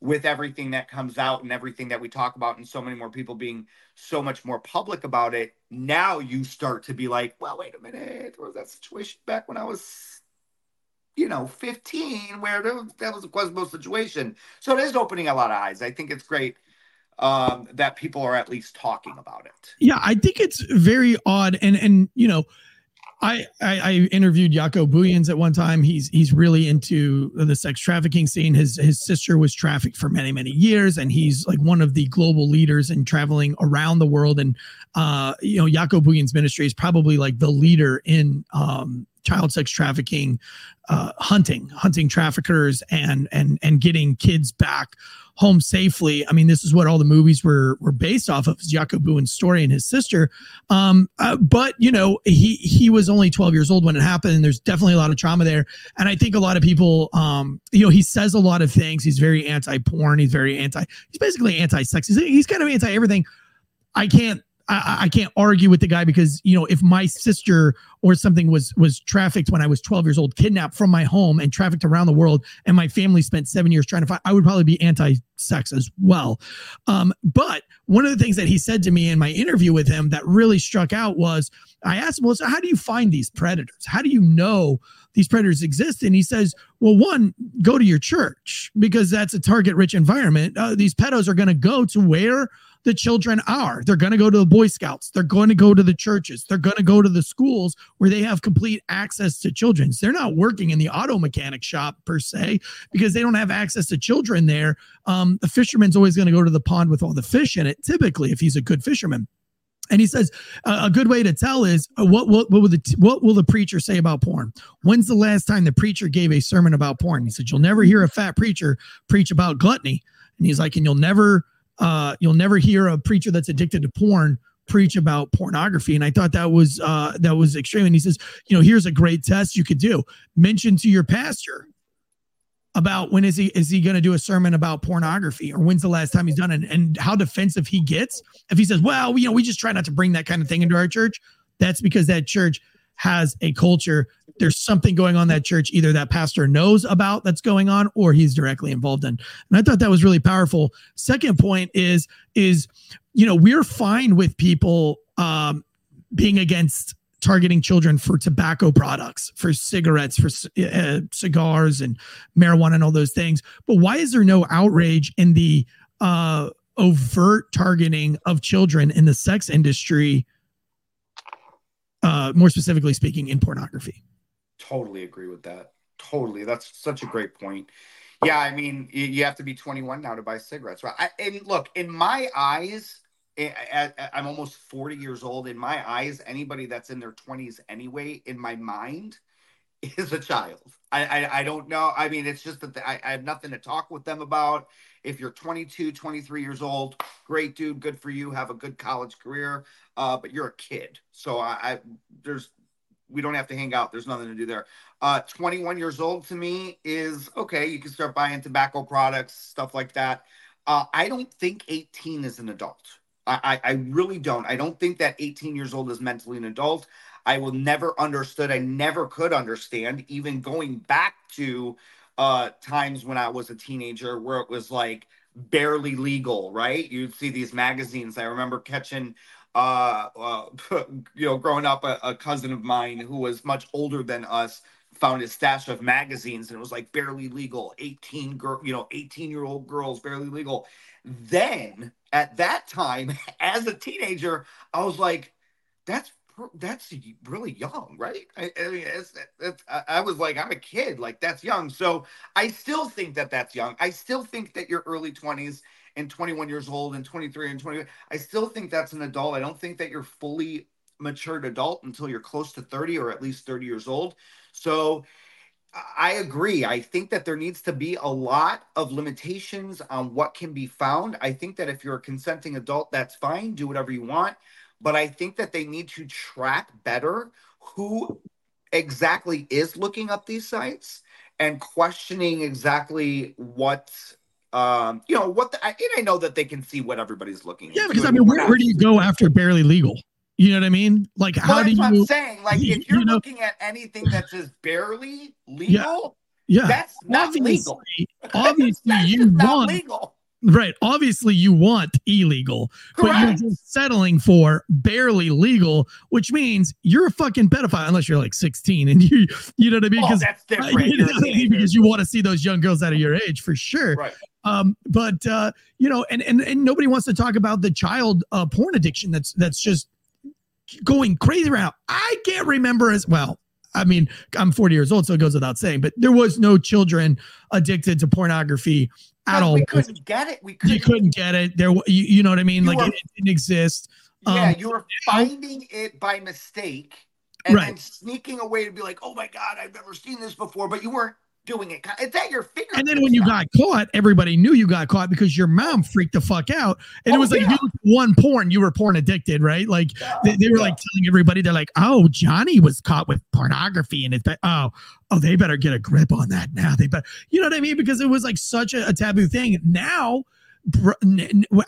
with everything that comes out and everything that we talk about and so many more people being so much more public about it now you start to be like well wait a minute was that situation back when i was you know 15 where that was a questionable situation so it is opening a lot of eyes i think it's great um, that people are at least talking about it yeah i think it's very odd and and you know I, I, I interviewed Jaco Booyens at one time. He's he's really into the sex trafficking scene. His his sister was trafficked for many many years, and he's like one of the global leaders in traveling around the world. And uh, you know, Jaco Booyens ministry is probably like the leader in um, child sex trafficking, uh, hunting, hunting traffickers, and and and getting kids back home safely. I mean, this is what all the movies were were based off of, Jaco Booyen's story and his sister. Um, uh, but you know, he he was only 12 years old when it happened, and there's definitely a lot of trauma there. And I think a lot of people, um, you know, he says a lot of things. He's very anti-porn. He's very anti. He's basically anti-sex. He's, he's kind of anti everything. I can't I, I, can't argue with the guy because you know if my sister or something was was trafficked when I was 12 years old, kidnapped from my home and trafficked around the world, and my family spent seven years trying to find, I would probably be anti-sex as well. Um, but one of the things that he said to me in my interview with him that really struck out was I asked him, "Well, so how do you find these predators? How do you know these predators exist?" And he says, "Well, one, go to your church because that's a target-rich environment. Uh, these pedos are going to go to where." The children are. They're going to go to the Boy Scouts. They're going to go to the churches. They're going to go to the schools where they have complete access to children. So They're not working in the auto mechanic shop per se because they don't have access to children there. Um, the fisherman's always going to go to the pond with all the fish in it, typically, if he's a good fisherman. And he says uh, a good way to tell is uh, what what what will the what will the preacher say about porn? When's the last time the preacher gave a sermon about porn? He said you'll never hear a fat preacher preach about gluttony, and he's like, and you'll never uh, you'll never hear a preacher that's addicted to porn preach about pornography. And i thought that was uh that was extreme. And he says you know here's a great test you could do. Mention to your pastor about when is he is he going to do a sermon about pornography or when's the last time he's done it? And how defensive he gets. If he says well you know we just try not to bring that kind of thing into our church that's because that church has a culture there's something going on that church either that pastor knows about that's going on or he's directly involved in. And i thought that was really powerful. Second point is is you know we're fine with people um being against targeting children for tobacco products for cigarettes for uh, cigars and marijuana and all those things. But why is there no outrage in the uh overt targeting of children in the sex industry uh, more specifically speaking, in pornography. Totally agree with that. Totally. That's such a great point. Yeah, I mean, you have to be 21 now to buy cigarettes, right? I, and look, in my eyes, I'm almost 40 years old. In my eyes, anybody that's in their 20s anyway, in my mind, *laughs* is a child. I, I, I don't know. I mean, it's just that the, I, I have nothing to talk with them about. If you're 22, 23 years old, great dude, good for you. Have a good college career. Uh, but you're a kid, so I, I there's we don't have to hang out. There's nothing to do there. Uh, 21 years old to me is okay. You can start buying tobacco products, stuff like that. Uh, I don't think 18 is an adult. I, I, I really don't. I don't think that 18 years old is mentally an adult. I will never understood. I never could understand, even going back to uh, times when I was a teenager where it was like barely legal, right? You'd see these magazines. I remember catching uh, uh *laughs* you know, growing up, a, a, cousin of mine who was much older than us found a stash of magazines and it was like barely legal 18 girl you know 18 year old girls barely legal then at that time *laughs* as a teenager i was like that's that's really young right i, I mean i was like i'm a kid like that's young so i still think that that's young i still think that your early 20s and 21 years old and 23 and 20 i still think that's an adult i don't think that you're fully matured adult until you're close to 30 or at least 30 years old so I agree. I think that there needs to be a lot of limitations on what can be found. I think that if you're a consenting adult, that's fine. Do whatever you want. But I think that they need to track better who exactly is looking up these sites and questioning exactly what um you know what the, I, and I know that they can see what everybody's looking yeah because I mean where, where do you go after barely legal you know what I mean? Like, how well, do you? I'm saying, like, if you're you know, looking at anything that says barely legal, yeah, yeah. that's not obviously, legal. Obviously, *laughs* you want legal. Right. Obviously, you want illegal, Correct. but you're just settling for barely legal, which means you're a fucking pedophile unless you're like 16 and you, you know what I mean? Oh, that's *laughs* different. You know, because you want to see those young girls out of your age for sure. Right. Um, but uh, you know, and and and nobody wants to talk about the child uh, porn addiction that's that's just going crazy around. I can't remember as well. I mean, I'm 40 years old, so it goes without saying, but there was no children addicted to pornography at all. We couldn't get it. We couldn't. You couldn't get it. There, you, you know what I mean? Like were, it, it, didn't exist. Yeah, um, you were finding it by mistake and right. then sneaking away to be like, "Oh my god, I've never seen this before," but you weren't doing it. It's at your finger. And then when you got caught, everybody knew you got caught because your mom freaked the fuck out. And oh, it was like yeah. one porn, you were porn addicted, right? Like yeah, they, they, were yeah. like telling everybody, they're like, oh, Johnny was caught with pornography, and it's oh, oh, they better get a grip on that now. They better, you know what I mean? Because it was like such a, a taboo thing. Now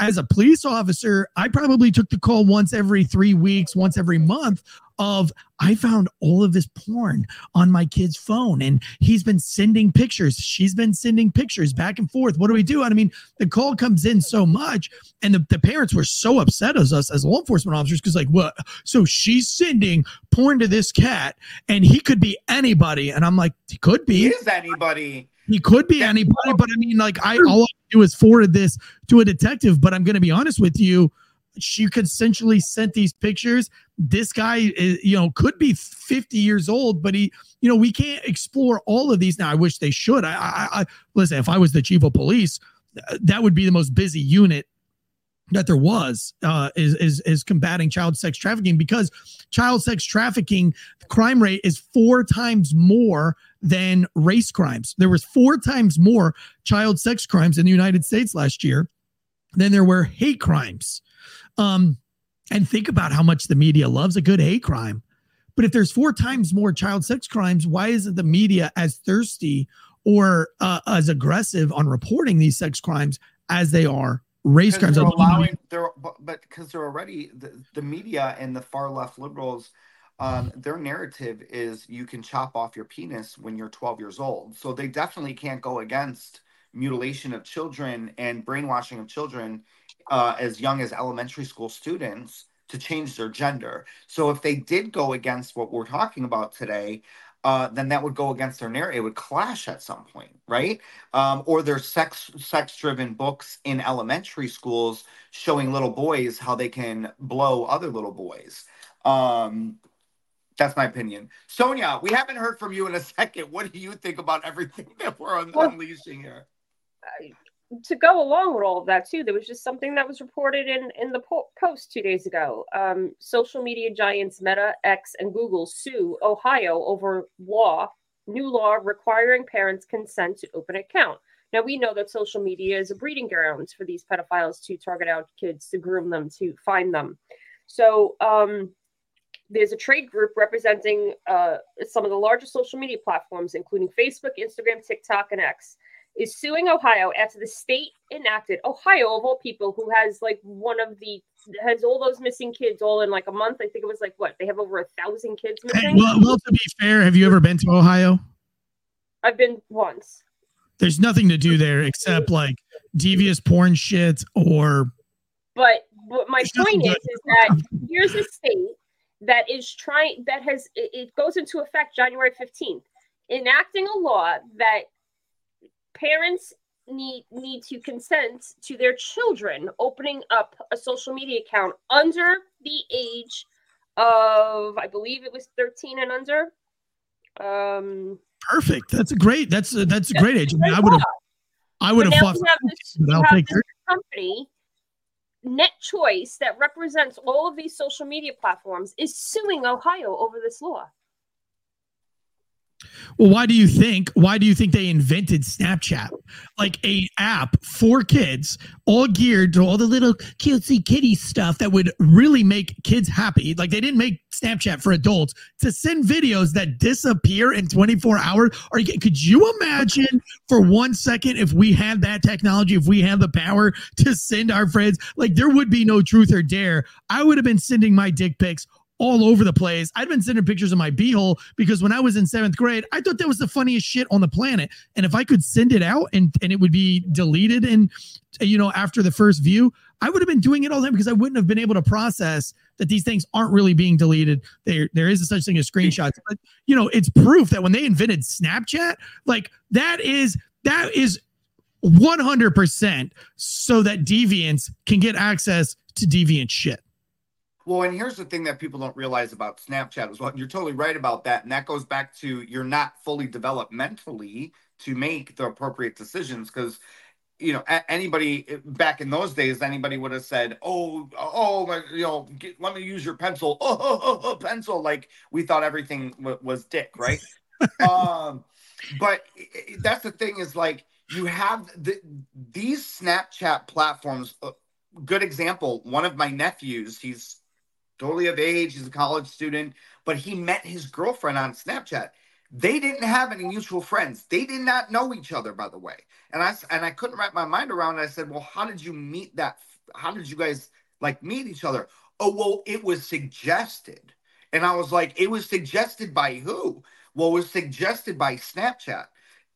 as a police officer, I probably took the call once every three weeks, once every month of I found all of this porn on my kid's phone and he's been sending pictures. She's been sending pictures back and forth. What do we do? I mean, the call comes in so much and the, the parents were so upset as us as law enforcement officers because like what? So she's sending porn to this cat and he could be anybody. And I'm like, he could be. He is anybody. He could be anybody, but I mean, like, I all I do is forward this to a detective. But I'm going to be honest with you, she essentially sent these pictures. This guy, is, you know, could be 50 years old, but he, you know, we can't explore all of these now. I wish they should. I, I, I listen. If I was the chief of police, that would be the most busy unit that there was uh, is, is is combating child sex trafficking because child sex trafficking crime rate is four times more than race crimes. There was four times more child sex crimes in the United States last year than there were hate crimes. Um, and think about how much the media loves a good hate crime. But if there's four times more child sex crimes, why isn't the media as thirsty or uh, as aggressive on reporting these sex crimes as they are race crimes. They're allowing, they're, but because they're already the, the media and the far left liberals, um, their narrative is you can chop off your penis when you're 12 years old. So they definitely can't go against mutilation of children and brainwashing of children uh, as young as elementary school students to change their gender. So if they did go against what we're talking about today, uh, then that would go against their narrative. It would clash at some point, right? Um, or there's sex sex driven books in elementary schools showing little boys how they can blow other little boys. Um, That's my opinion. Sonia, we haven't heard from you in a second. What do you think about everything *laughs* that we're un- well, unleashing here? To go along with all of that too, there was just something that was reported in in the po- post two days ago. Um, social media giants Meta, X, and Google sue Ohio over law, new law requiring parents' consent to open an account. Now we know that social media is a breeding ground for these pedophiles to target out kids, to groom them, to find them. So um, there's a trade group representing uh, some of the largest social media platforms, including Facebook, Instagram, TikTok, and X, is suing Ohio after the state enacted Ohio of all people, who has like one of the has all those missing kids all in like a month. I think it was like what they have over a thousand kids missing. Hey, well, well, to be fair, have you ever been to Ohio? I've been once. There's nothing to do there except like devious porn shit or. But, but my point is, is that here's a state that is trying that has it, it goes into effect January 15th, enacting a law that parents need need to consent to their children opening up a social media account under the age of I believe it was 13 and under. Um perfect. That's a great that's a, that's a great age. I, would have I would have this, I'll take company Net Choice that represents all of these social media platforms is suing Ohio over this law. Well, why do you think? Why do you think they invented Snapchat, like a app for kids, all geared to all the little cutesy kitty stuff that would really make kids happy? Like they didn't make Snapchat for adults to send videos that disappear in 24 hours. Or could you imagine for one second if we had that technology, if we had the power to send our friends, like there would be no truth or dare. I would have been sending my dick pics all over the place. I'd been sending pictures of my beehole because when I was in seventh grade, I thought that was the funniest shit on the planet. And if I could send it out and, and it would be deleted and you know after the first view, I would have been doing it all the time because I wouldn't have been able to process that these things aren't really being deleted. There, there is a such thing as screenshots, but you know, it's proof that when they invented Snapchat, like that is that is 100% so that deviants can get access to deviant shit. Well, and here's the thing that people don't realize about Snapchat as well. You're totally right about that. And that goes back to you're not fully developed mentally to make the appropriate decisions because you know anybody eh, back in those days anybody would have said oh oh you know get, let me use your pencil oh, oh, oh, oh pencil like we thought everything w- was dick right *laughs* um but eh, eh, that's the thing is like you have the, these snapchat platforms uh, good example one of my nephews he's totally of age. He's a college student, but he met his girlfriend on Snapchat. They didn't have any mutual friends. They did not know each other, by the way. And I and I couldn't wrap my mind around it. I said, "Well, how did you meet that? How did you guys like meet each other?" Oh, well, it was suggested. And I was like, "It was suggested by who?" Well, it was suggested by Snapchat.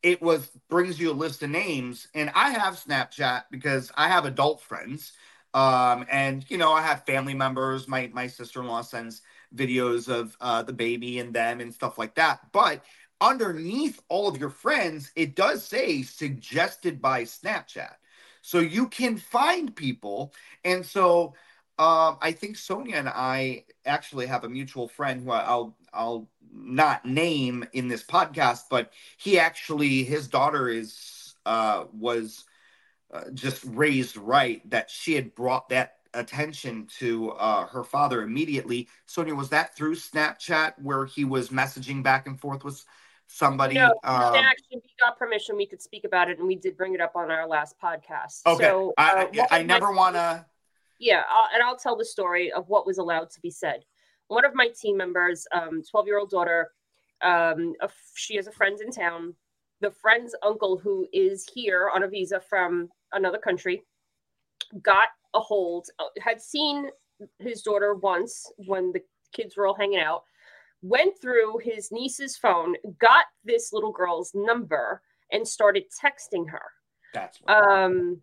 It was brings you a list of names, and I have Snapchat because I have adult friends um, and you know, I have family members. My my sister in law sends videos of uh, the baby and them and stuff like that. But underneath all of your friends, it does say suggested by Snapchat, so you can find people. And so um, I think Sonia and I actually have a mutual friend who I'll I'll not name in this podcast, but he actually his daughter is uh, was uh, just raised right that she had brought that attention to uh, her father immediately. Sonia, was that through Snapchat where he was messaging back and forth with somebody? No, um, actually, we got permission. We could speak about it, and we did bring it up on our last podcast. Okay, so, I, uh, I, I never want to. Yeah, I'll, and I'll tell the story of what was allowed to be said. One of my team members, um, twelve-year-old daughter, um, a, she has a friend in town. The friend's uncle, who is here on a visa from another country, got a hold, uh, had seen his daughter once when the kids were all hanging out, went through his niece's phone, got this little girl's number, and started texting her. That's um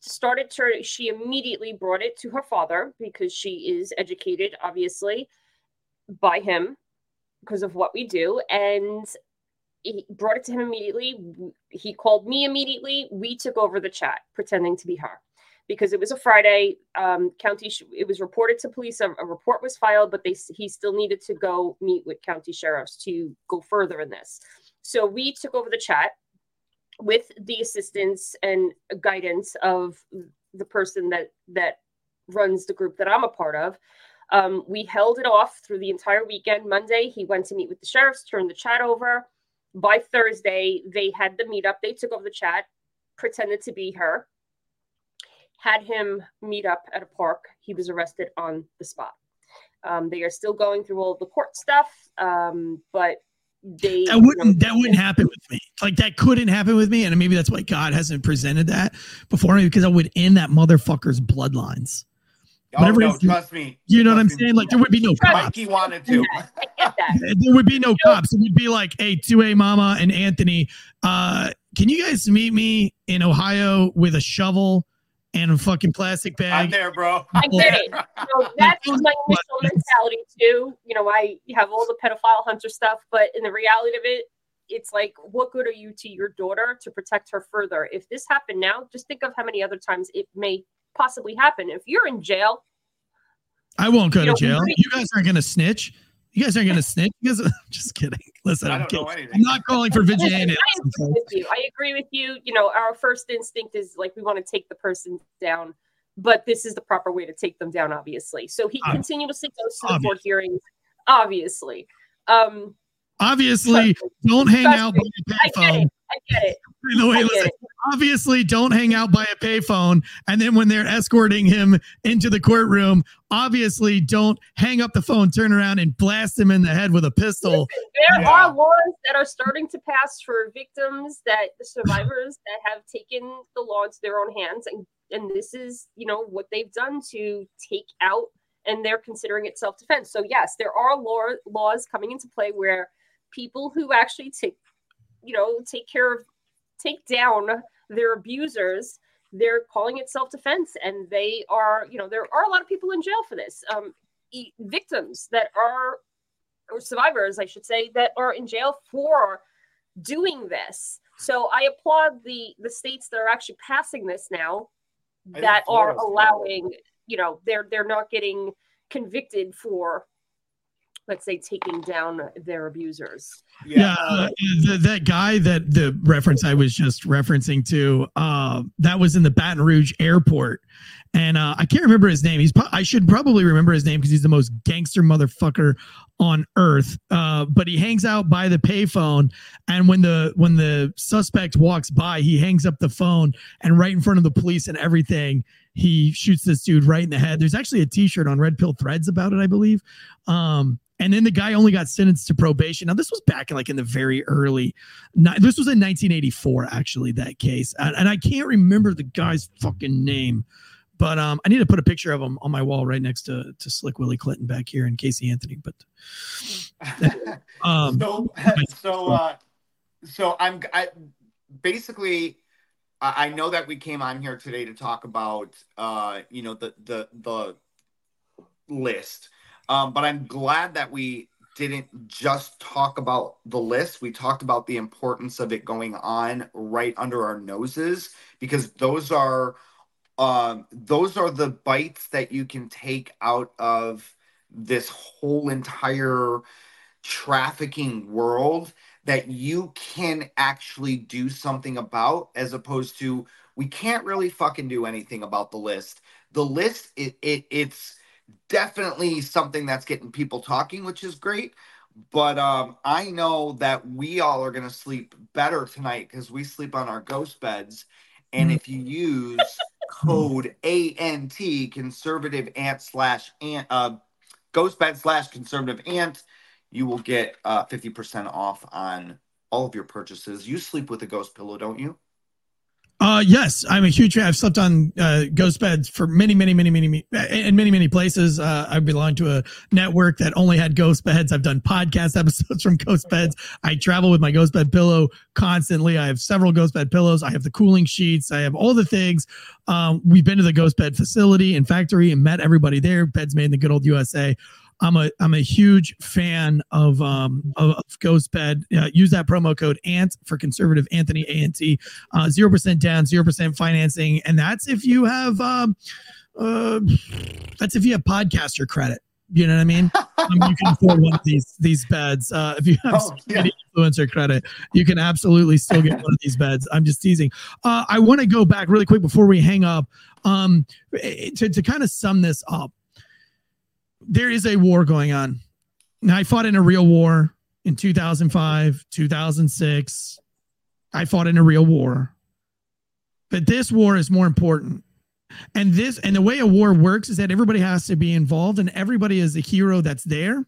started to she immediately brought it to her father because she is educated obviously by him because of what we do and he brought it to him immediately. He called me immediately. We took over the chat, pretending to be her. because it was a Friday. Um, county, it was reported to police. A, a, report was filed, but they he still needed to go meet with county sheriffs to go further in this. So we took over the chat with the assistance and guidance of the person that that runs the group that I'm a part of. Um, we held it off through the entire weekend. Monday, he went to meet with the sheriffs, turned the chat over. By Thursday, they had the meetup. They took over the chat, pretended to be her, had him meet up at a park. He was arrested on the spot. Um, they are still going through all the court stuff, um, but they that wouldn't that wouldn't happen with me. Like that couldn't happen with me, and maybe that's why God hasn't presented that before me because I would end that motherfucker's bloodlines. Oh, Whatever no, trust me. You know what I'm saying? Like there would be no cops. Mikey wanted to. there would be no cops. It would be like, hey, 2A Mama and Anthony, uh, can you guys meet me in Ohio with a shovel and a fucking plastic bag? I'm there, bro. I get it. So that's my initial mentality too. You know, I have all the pedophile hunter stuff, but in the reality of it, it's like, what good are you to your daughter to protect her further? If this happened now, just think of how many other times it may possibly happen. If you're in jail, I won't go to know, jail. You guys aren't going to snitch. You guys aren't going to snitch. You guys, *laughs* just kidding. Listen, I'm, kidding. I'm not calling for vigilante. I agree with you. I agree with you. You know, our first instinct is like we want to take the person down, but this is the proper way to take them down, obviously. So he uh, continuously goes to the court hearings, obviously. Um, obviously, don't hang out by the payphone. I get it. Way, obviously don't hang out by a payphone. And then when they're escorting him into the courtroom, obviously don't hang up the phone, turn around and blast him in the head with a pistol. Listen, there yeah. are laws that are starting to pass for victims that survivors that have taken the law into their own hands. And, and this is, you know, what they've done to take out and they're considering it self-defense. So yes, there are law, laws coming into play where people who actually take you know, take care of, take down their abusers. They're calling it self defense, and they are, you know, there are a lot of people in jail for this. Um, e- victims that are, or survivors, I should say, that are in jail for doing this. So I applaud the the states that are actually passing this now, that are allowing, you know, they're they're not getting convicted for let's say taking down their abusers. Yeah, yeah uh, the, that guy that the reference i was just referencing to uh, that was in the baton rouge airport. And uh, i can't remember his name. He's pro- i should probably remember his name because he's the most gangster motherfucker on earth. Uh, but he hangs out by the payphone and when the when the suspect walks by he hangs up the phone and right in front of the police and everything he shoots this dude right in the head. There's actually a t-shirt on red pill threads about it i believe. Um, and then the guy only got sentenced to probation. Now this was back in like in the very early. This was in 1984, actually. That case, and, and I can't remember the guy's fucking name, but um, I need to put a picture of him on my wall right next to to Slick Willie Clinton back here and Casey Anthony. But *laughs* um, so *laughs* so uh, so I'm I basically. I know that we came on here today to talk about, uh, you know, the the the list um, but I'm glad that we didn't just talk about the list. We talked about the importance of it going on right under our noses because those are um, those are the bites that you can take out of this whole entire trafficking world that you can actually do something about as opposed to we can't really fucking do anything about the list the list it, it it's definitely something that's getting people talking, which is great. But um, I know that we all are going to sleep better tonight because we sleep on our ghost beds. And if you use *laughs* code ANT conservative ant slash ant uh, ghost bed slash conservative ant, you will get uh, 50% off on all of your purchases. You sleep with a ghost pillow, don't you? Uh, yes, I'm a huge fan. I've slept on uh, ghost beds for many, many, many, many, many in many, many places. Uh, I belong to a network that only had ghost beds. I've done podcast *laughs* episodes from ghost beds. I travel with my ghost bed pillow constantly. I have several ghost bed pillows. I have the cooling sheets. I have all the things. Um, we've been to the ghost bed facility and factory and met everybody there. Beds made in the good old USA. I'm a I'm a huge fan of um of, of Ghostbed. Uh, use that promo code ANT for conservative Anthony ANT. Uh, zero percent down, zero percent financing, and that's if you have um uh that's if you have podcaster credit. You know what I mean? *laughs* um, you can afford one of these these beds. Uh, if you have Oh, yeah. influencer credit, you can absolutely still get one of these beds. I'm just teasing. Uh, I want to go back really quick before we hang up. Um, eh, to to kind of sum this up, there is a war going on. Now, I fought in a real war in 2005, 2006. I fought in a real war, but this war is more important. And this and the way a war works is that everybody has to be involved, and everybody is a hero that's there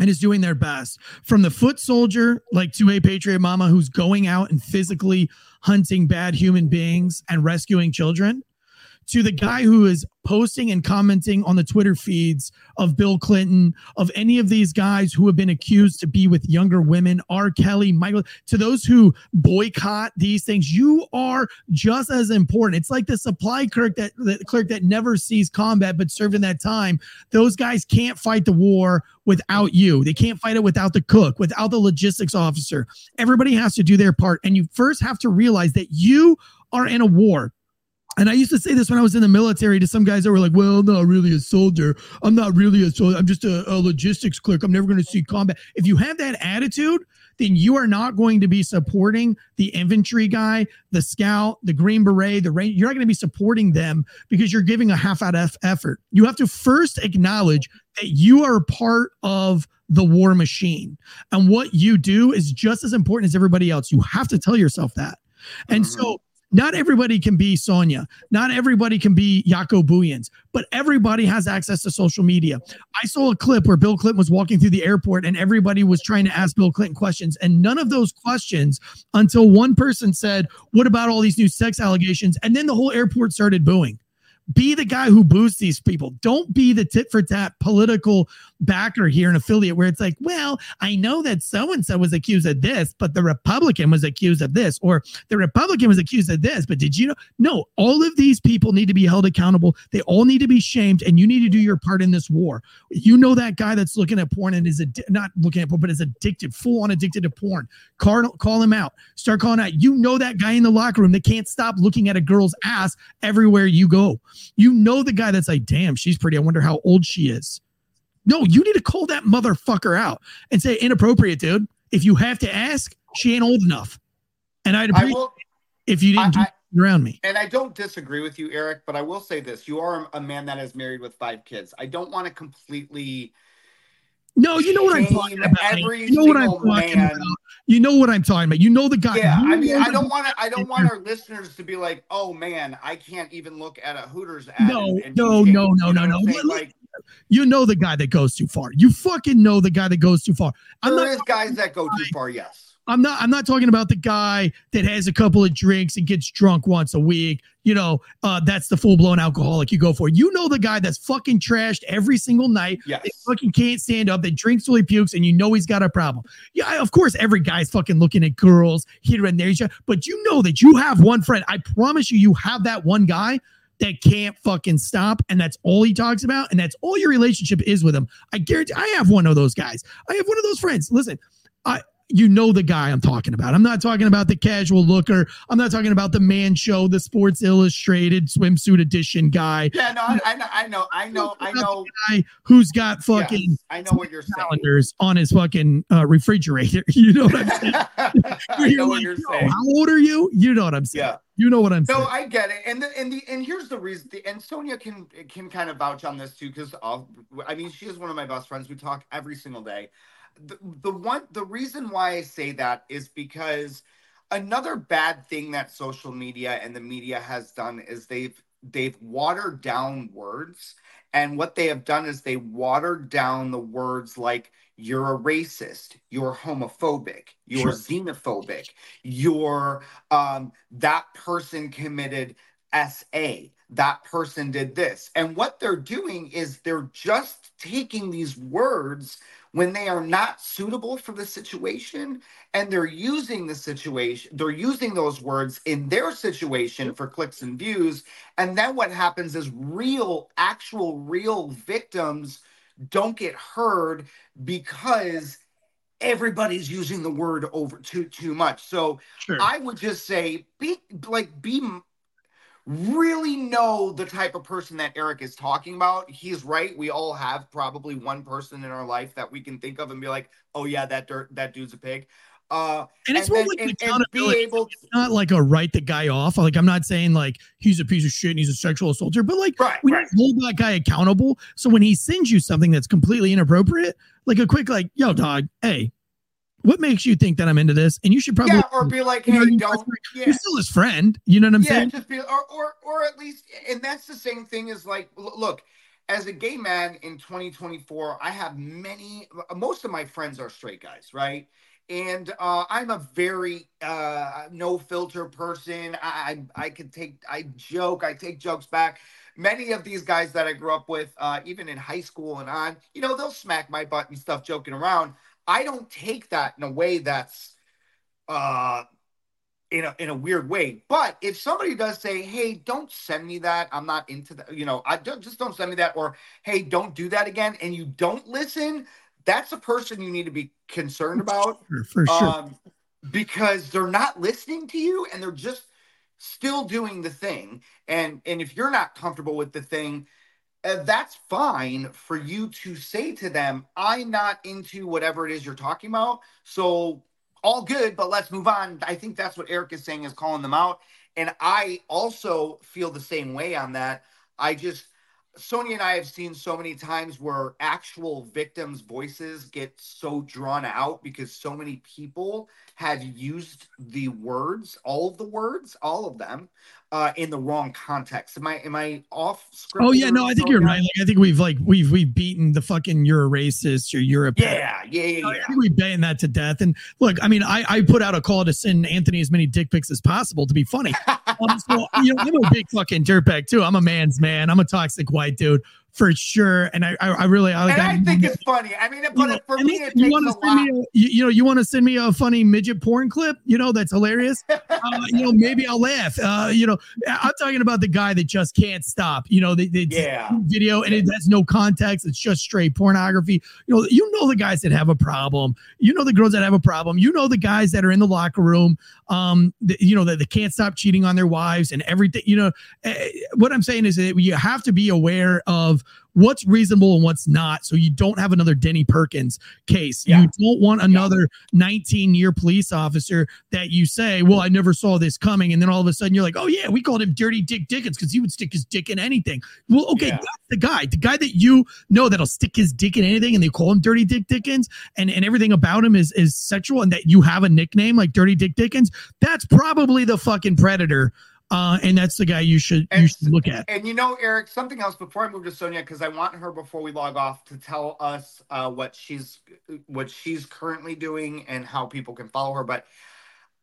and is doing their best. From the foot soldier, like to a patriot mama who's going out and physically hunting bad human beings and rescuing children, to the guy who is posting and commenting on the Twitter feeds of Bill Clinton, of any of these guys who have been accused to be with younger women, R. Kelly, Michael, to those who boycott these things, you are just as important. It's like the supply clerk that the clerk that never sees combat but served in that time. Those guys can't fight the war without you. They can't fight it without the cook, without the logistics officer. Everybody has to do their part. And you first have to realize that you are in a war. And I used to say this when I was in the military to some guys that were like, well, not really a soldier. I'm not really a soldier. I'm just a, a logistics clerk. I'm never going to see combat. If you have that attitude, then you are not going to be supporting the infantry guy, the scout, the green beret, the rain. You're not going to be supporting them because you're giving a half out eff- effort. You have to first acknowledge that you are part of the war machine. And what you do is just as important as everybody else. You have to tell yourself that. And so mm-hmm. Not everybody can be Sonia. Not everybody can be Jaco Booyens, but everybody has access to social media. I saw a clip where Bill Clinton was walking through the airport and everybody was trying to ask Bill Clinton questions. And none of those questions until one person said, What about all these new sex allegations? And then the whole airport started booing. Be the guy who boosts these people. Don't be the tit for tat political backer here, an affiliate where it's like, well, I know that so and so was accused of this, but the Republican was accused of this, or the Republican was accused of this. But did you know? No, all of these people need to be held accountable. They all need to be shamed, and you need to do your part in this war. You know that guy that's looking at porn and is not looking at porn, but is addicted, full on addicted to porn. Call, call him out. Start calling out. You know that guy in the locker room that can't stop looking at a girl's ass everywhere you go. You know the guy that's like, damn, she's pretty. I wonder how old she is. No, you need to call that motherfucker out and say, inappropriate, dude. If you have to ask, she ain't old enough. And I'd I appreciate will, if you didn't I- do around me. and I don't disagree with you, Eric, but I will say this: you are a man that is married with five kids. I don't want to completely. No, you know what I'm talking about. every You know what I'm talking man. about. You know what I'm talking about. You know the guy. Yeah, I mean, I don't want to. I don't want our listeners to be like, "Oh man, I can't even look at a Hooters ad." No, and, and no, no, no, no, no. Let- Like, You know the guy that goes too far. You fucking know the guy that goes too far. I'm there not. is guys that go too far. Yes. I'm not. I'm not talking about the guy that has a couple of drinks and gets drunk once a week. You know, uh, that's the full blown alcoholic you go for. You know the guy that's fucking trashed every single night. Yes. That fucking can't stand up. That drinks till he pukes, and you know he's got a problem. Yeah, I- of course, every guy's fucking looking at girls here and there. But you know that you have one friend. I promise you, you have that one guy that can't fucking stop, and that's all he talks about, and that's all your relationship is with him. I guarantee. I have one of those guys. I have one of those friends. Listen, I you know the guy I'm talking about. I'm not talking about the casual looker. I'm not talking about the man show, the Sports Illustrated swimsuit edition guy, Yeah. No. I, I know. I know. I know. I know. guy who's got fucking Yes, I know what you're saying. calendars on his fucking uh, refrigerator. *laughs* You know what I'm saying? *laughs* I know what you're "Yo, saying. How old are you? You know what I'm saying. Yeah. You know what I'm saying. No, I get it, and the, and the and here's the reason. The, and Sonia can can kind of vouch on this too, because I mean she is one of my best friends. We talk every single day. The, the one the reason why I say that is because another bad thing that social media and the media has done is they've they've watered down words, and what they have done is they watered down the words like you're a racist, you're homophobic, you're Sure. xenophobic, you're um, that person committed SA, that person did this. And what they're doing is they're just taking these words when they are not suitable for the situation and they're using the situation, they're using those words in their situation for clicks and views. And then what happens is real, actual, real victims don't get heard because everybody's using the word over too too much. So sure. I would just say be like be really know the type of person that Eric is talking about. He's right. We all have probably one person in our life that we can think of and be like, "Oh yeah, that dirt, that dude's a pig." Uh, and it's and more like and, accountability. And to, it's not like a write the guy off. Like I'm not saying like he's a piece of shit and he's a sexual assaulter, but like right, we right. hold that guy accountable. So when he sends you something that's completely inappropriate, like a quick like, yo, dog, hey, what makes you think that I'm into this? And you should probably yeah, or be like, hey, you know, don't. Yeah. You're still his friend. You know what I'm yeah, saying? Just be, or, or, or at least, and that's the same thing as like, look, as a gay man in 2024, I have many, most of my friends are straight guys, right? and uh, I'm a very uh, no filter person. I, I I can take I joke, I take jokes back. Many of these guys that I grew up with, uh, even in high school and on, you know, they'll smack my butt and stuff, joking around. I don't take that in a way that's uh in a in a weird way. But if somebody does say, "Hey, don't send me that. I'm not into that," you know, I don't just don't send me that, or "Hey, don't do that again," and you don't listen, that's a person you need to be concerned about for, for sure um, because they're not listening to you and they're just still doing the thing and and if you're not comfortable with the thing uh, that's fine for you to say to them i'm not into whatever it is you're talking about so all good but let's move on. I think that's what eric is saying is calling them out. And i also feel the same way on that. I just Sonia and I have seen so many times where actual victims' voices get so drawn out because so many people have used the words, all of the words, all of them, uh, in the wrong context. Am I am I off script? Oh yeah, no, I think you're right. Like, I think we've like we've we've beaten the fucking you're a racist you're a yeah yeah yeah. yeah. I think we've beaten that to death. And look, I mean, I I put out a call to send Anthony as many dick pics as possible to be funny. *laughs* um, so you know, I'm a big fucking dirtbag too. I'm a man's man. I'm a toxic white dude for sure. And I, I, I really, I, like, I think it's funny. I mean, but know, for me, it you to send lot. me, a, you, you, know, you want to send me a funny midget porn clip, you know, that's hilarious. *laughs* uh, you know, maybe I'll laugh. Uh, you know, I'm talking about the guy that just can't stop. You know, the, the yeah. video and it has no context. It's just straight pornography. You know, you know the guys that have a problem. You know the girls that have a problem. You know the guys that are in the locker room. Um, the, you know that they can't stop cheating on their wives and everything. You know, uh, what I'm saying is that you have to be aware of what's reasonable and what's not so you don't have another Denny Perkins case. Yeah. You don't want another 19 year police officer that you say, Well, I never saw this coming. And then all of a sudden you're like, Oh, yeah, we called him Dirty Dick Dickens because he would stick his dick in anything. Well, okay, yeah. that's the guy, the guy that you know that'll stick his dick in anything and they call him Dirty Dick Dickens and, and everything about him is, is sexual and that you have a nickname like Dirty Dick Dickens. That's probably the fucking predator uh, and that's the guy you should and, you should look at. And you know, Eric, something else before I move to Sonia, because I want her before we log off to tell us uh, what she's what she's currently doing and how people can follow her. But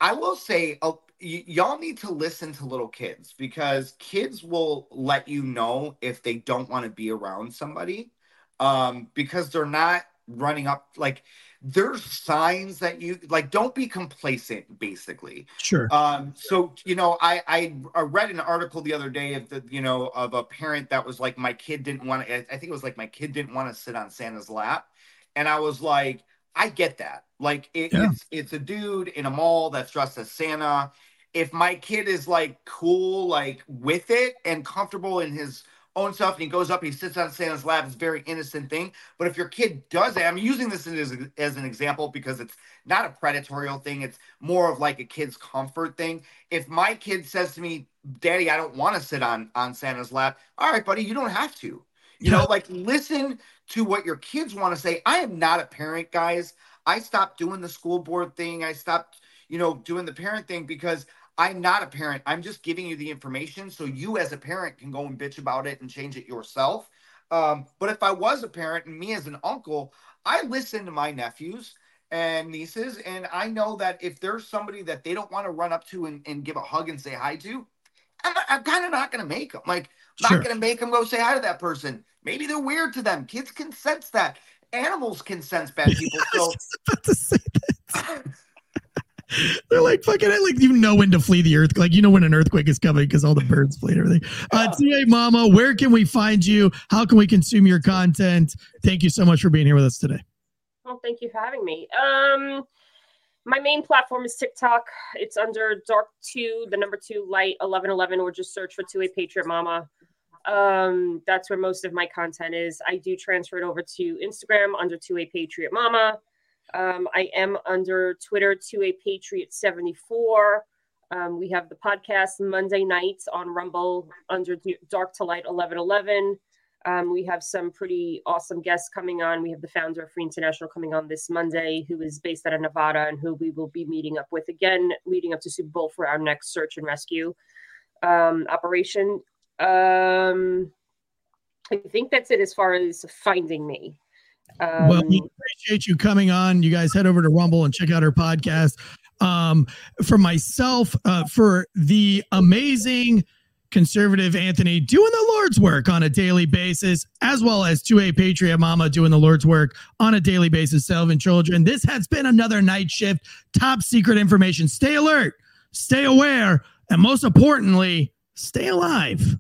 I will say, uh, y- y'all need to listen to little kids because kids will let you know if they don't want to be around somebody um, because they're not running up like there's signs that you like don't be complacent basically. Sure. Um so you know I, I i read an article the other day of the you know of a parent that was like my kid didn't want to i think it was like my kid didn't want to sit on santa's lap. And i was like i get that. Like it, yeah. it's it's a dude in a mall that's dressed as santa. If my kid is like cool like with it and comfortable in his own stuff and he goes up, and he sits on Santa's lap. It's a very innocent thing. But if your kid does it, I'm using this as, as an example because it's not a predatory thing. It's more of like a kid's comfort thing. If my kid says to me, Daddy, I don't want to sit on, on Santa's lap. All right, buddy, you don't have to. You know, like listen to what your kids want to say. I am not a parent, guys. I stopped doing the school board thing. I stopped, you know, doing the parent thing because I'm not a parent. I'm just giving you the information so you, as a parent, can go and bitch about it and change it yourself. Um, but if I was a parent and me as an uncle, I listen to my nephews and nieces, and I know that if there's somebody that they don't want to run up to and, and give a hug and say hi to, I'm, I'm kind of not going to make them. Like, I'm sure. not going to make them go say hi to that person. Maybe they're weird to them. Kids can sense that. Animals can sense bad *laughs* people. So. *laughs* *laughs* They're like fucking I like you know when to flee the earth, like you know when an earthquake is coming because all the birds flee and everything. Uh, TA Mama, where can we find you? How can we consume your content? Thank you so much for being here with us today. Well, thank you for having me. Um, my main platform is TikTok. It's under Dark Two, the number two light eleven eleven, or just search for Two A Patriot Mama. Um, that's where most of my content is. I do transfer it over to Instagram under Two A Patriot Mama. Um, I am under Twitter, 2A Patriot 74. Um, we have the podcast Monday nights on Rumble under Dark to Light 1111. Um, we have some pretty awesome guests coming on. We have the founder of Free International coming on this Monday, who is based out of Nevada and who we will be meeting up with again, leading up to Super Bowl for our next search and rescue um, operation. Um, I think that's it as far as finding me. Um, well, we appreciate you coming on. You guys head over to Rumble and check out our podcast. Um, for myself, uh, for the amazing conservative Anthony doing the Lord's work on a daily basis, as well as 2A Patriot Mama doing the Lord's work on a daily basis, Selvin children. This has been another night shift, top secret information. Stay alert, stay aware, and most importantly, stay alive.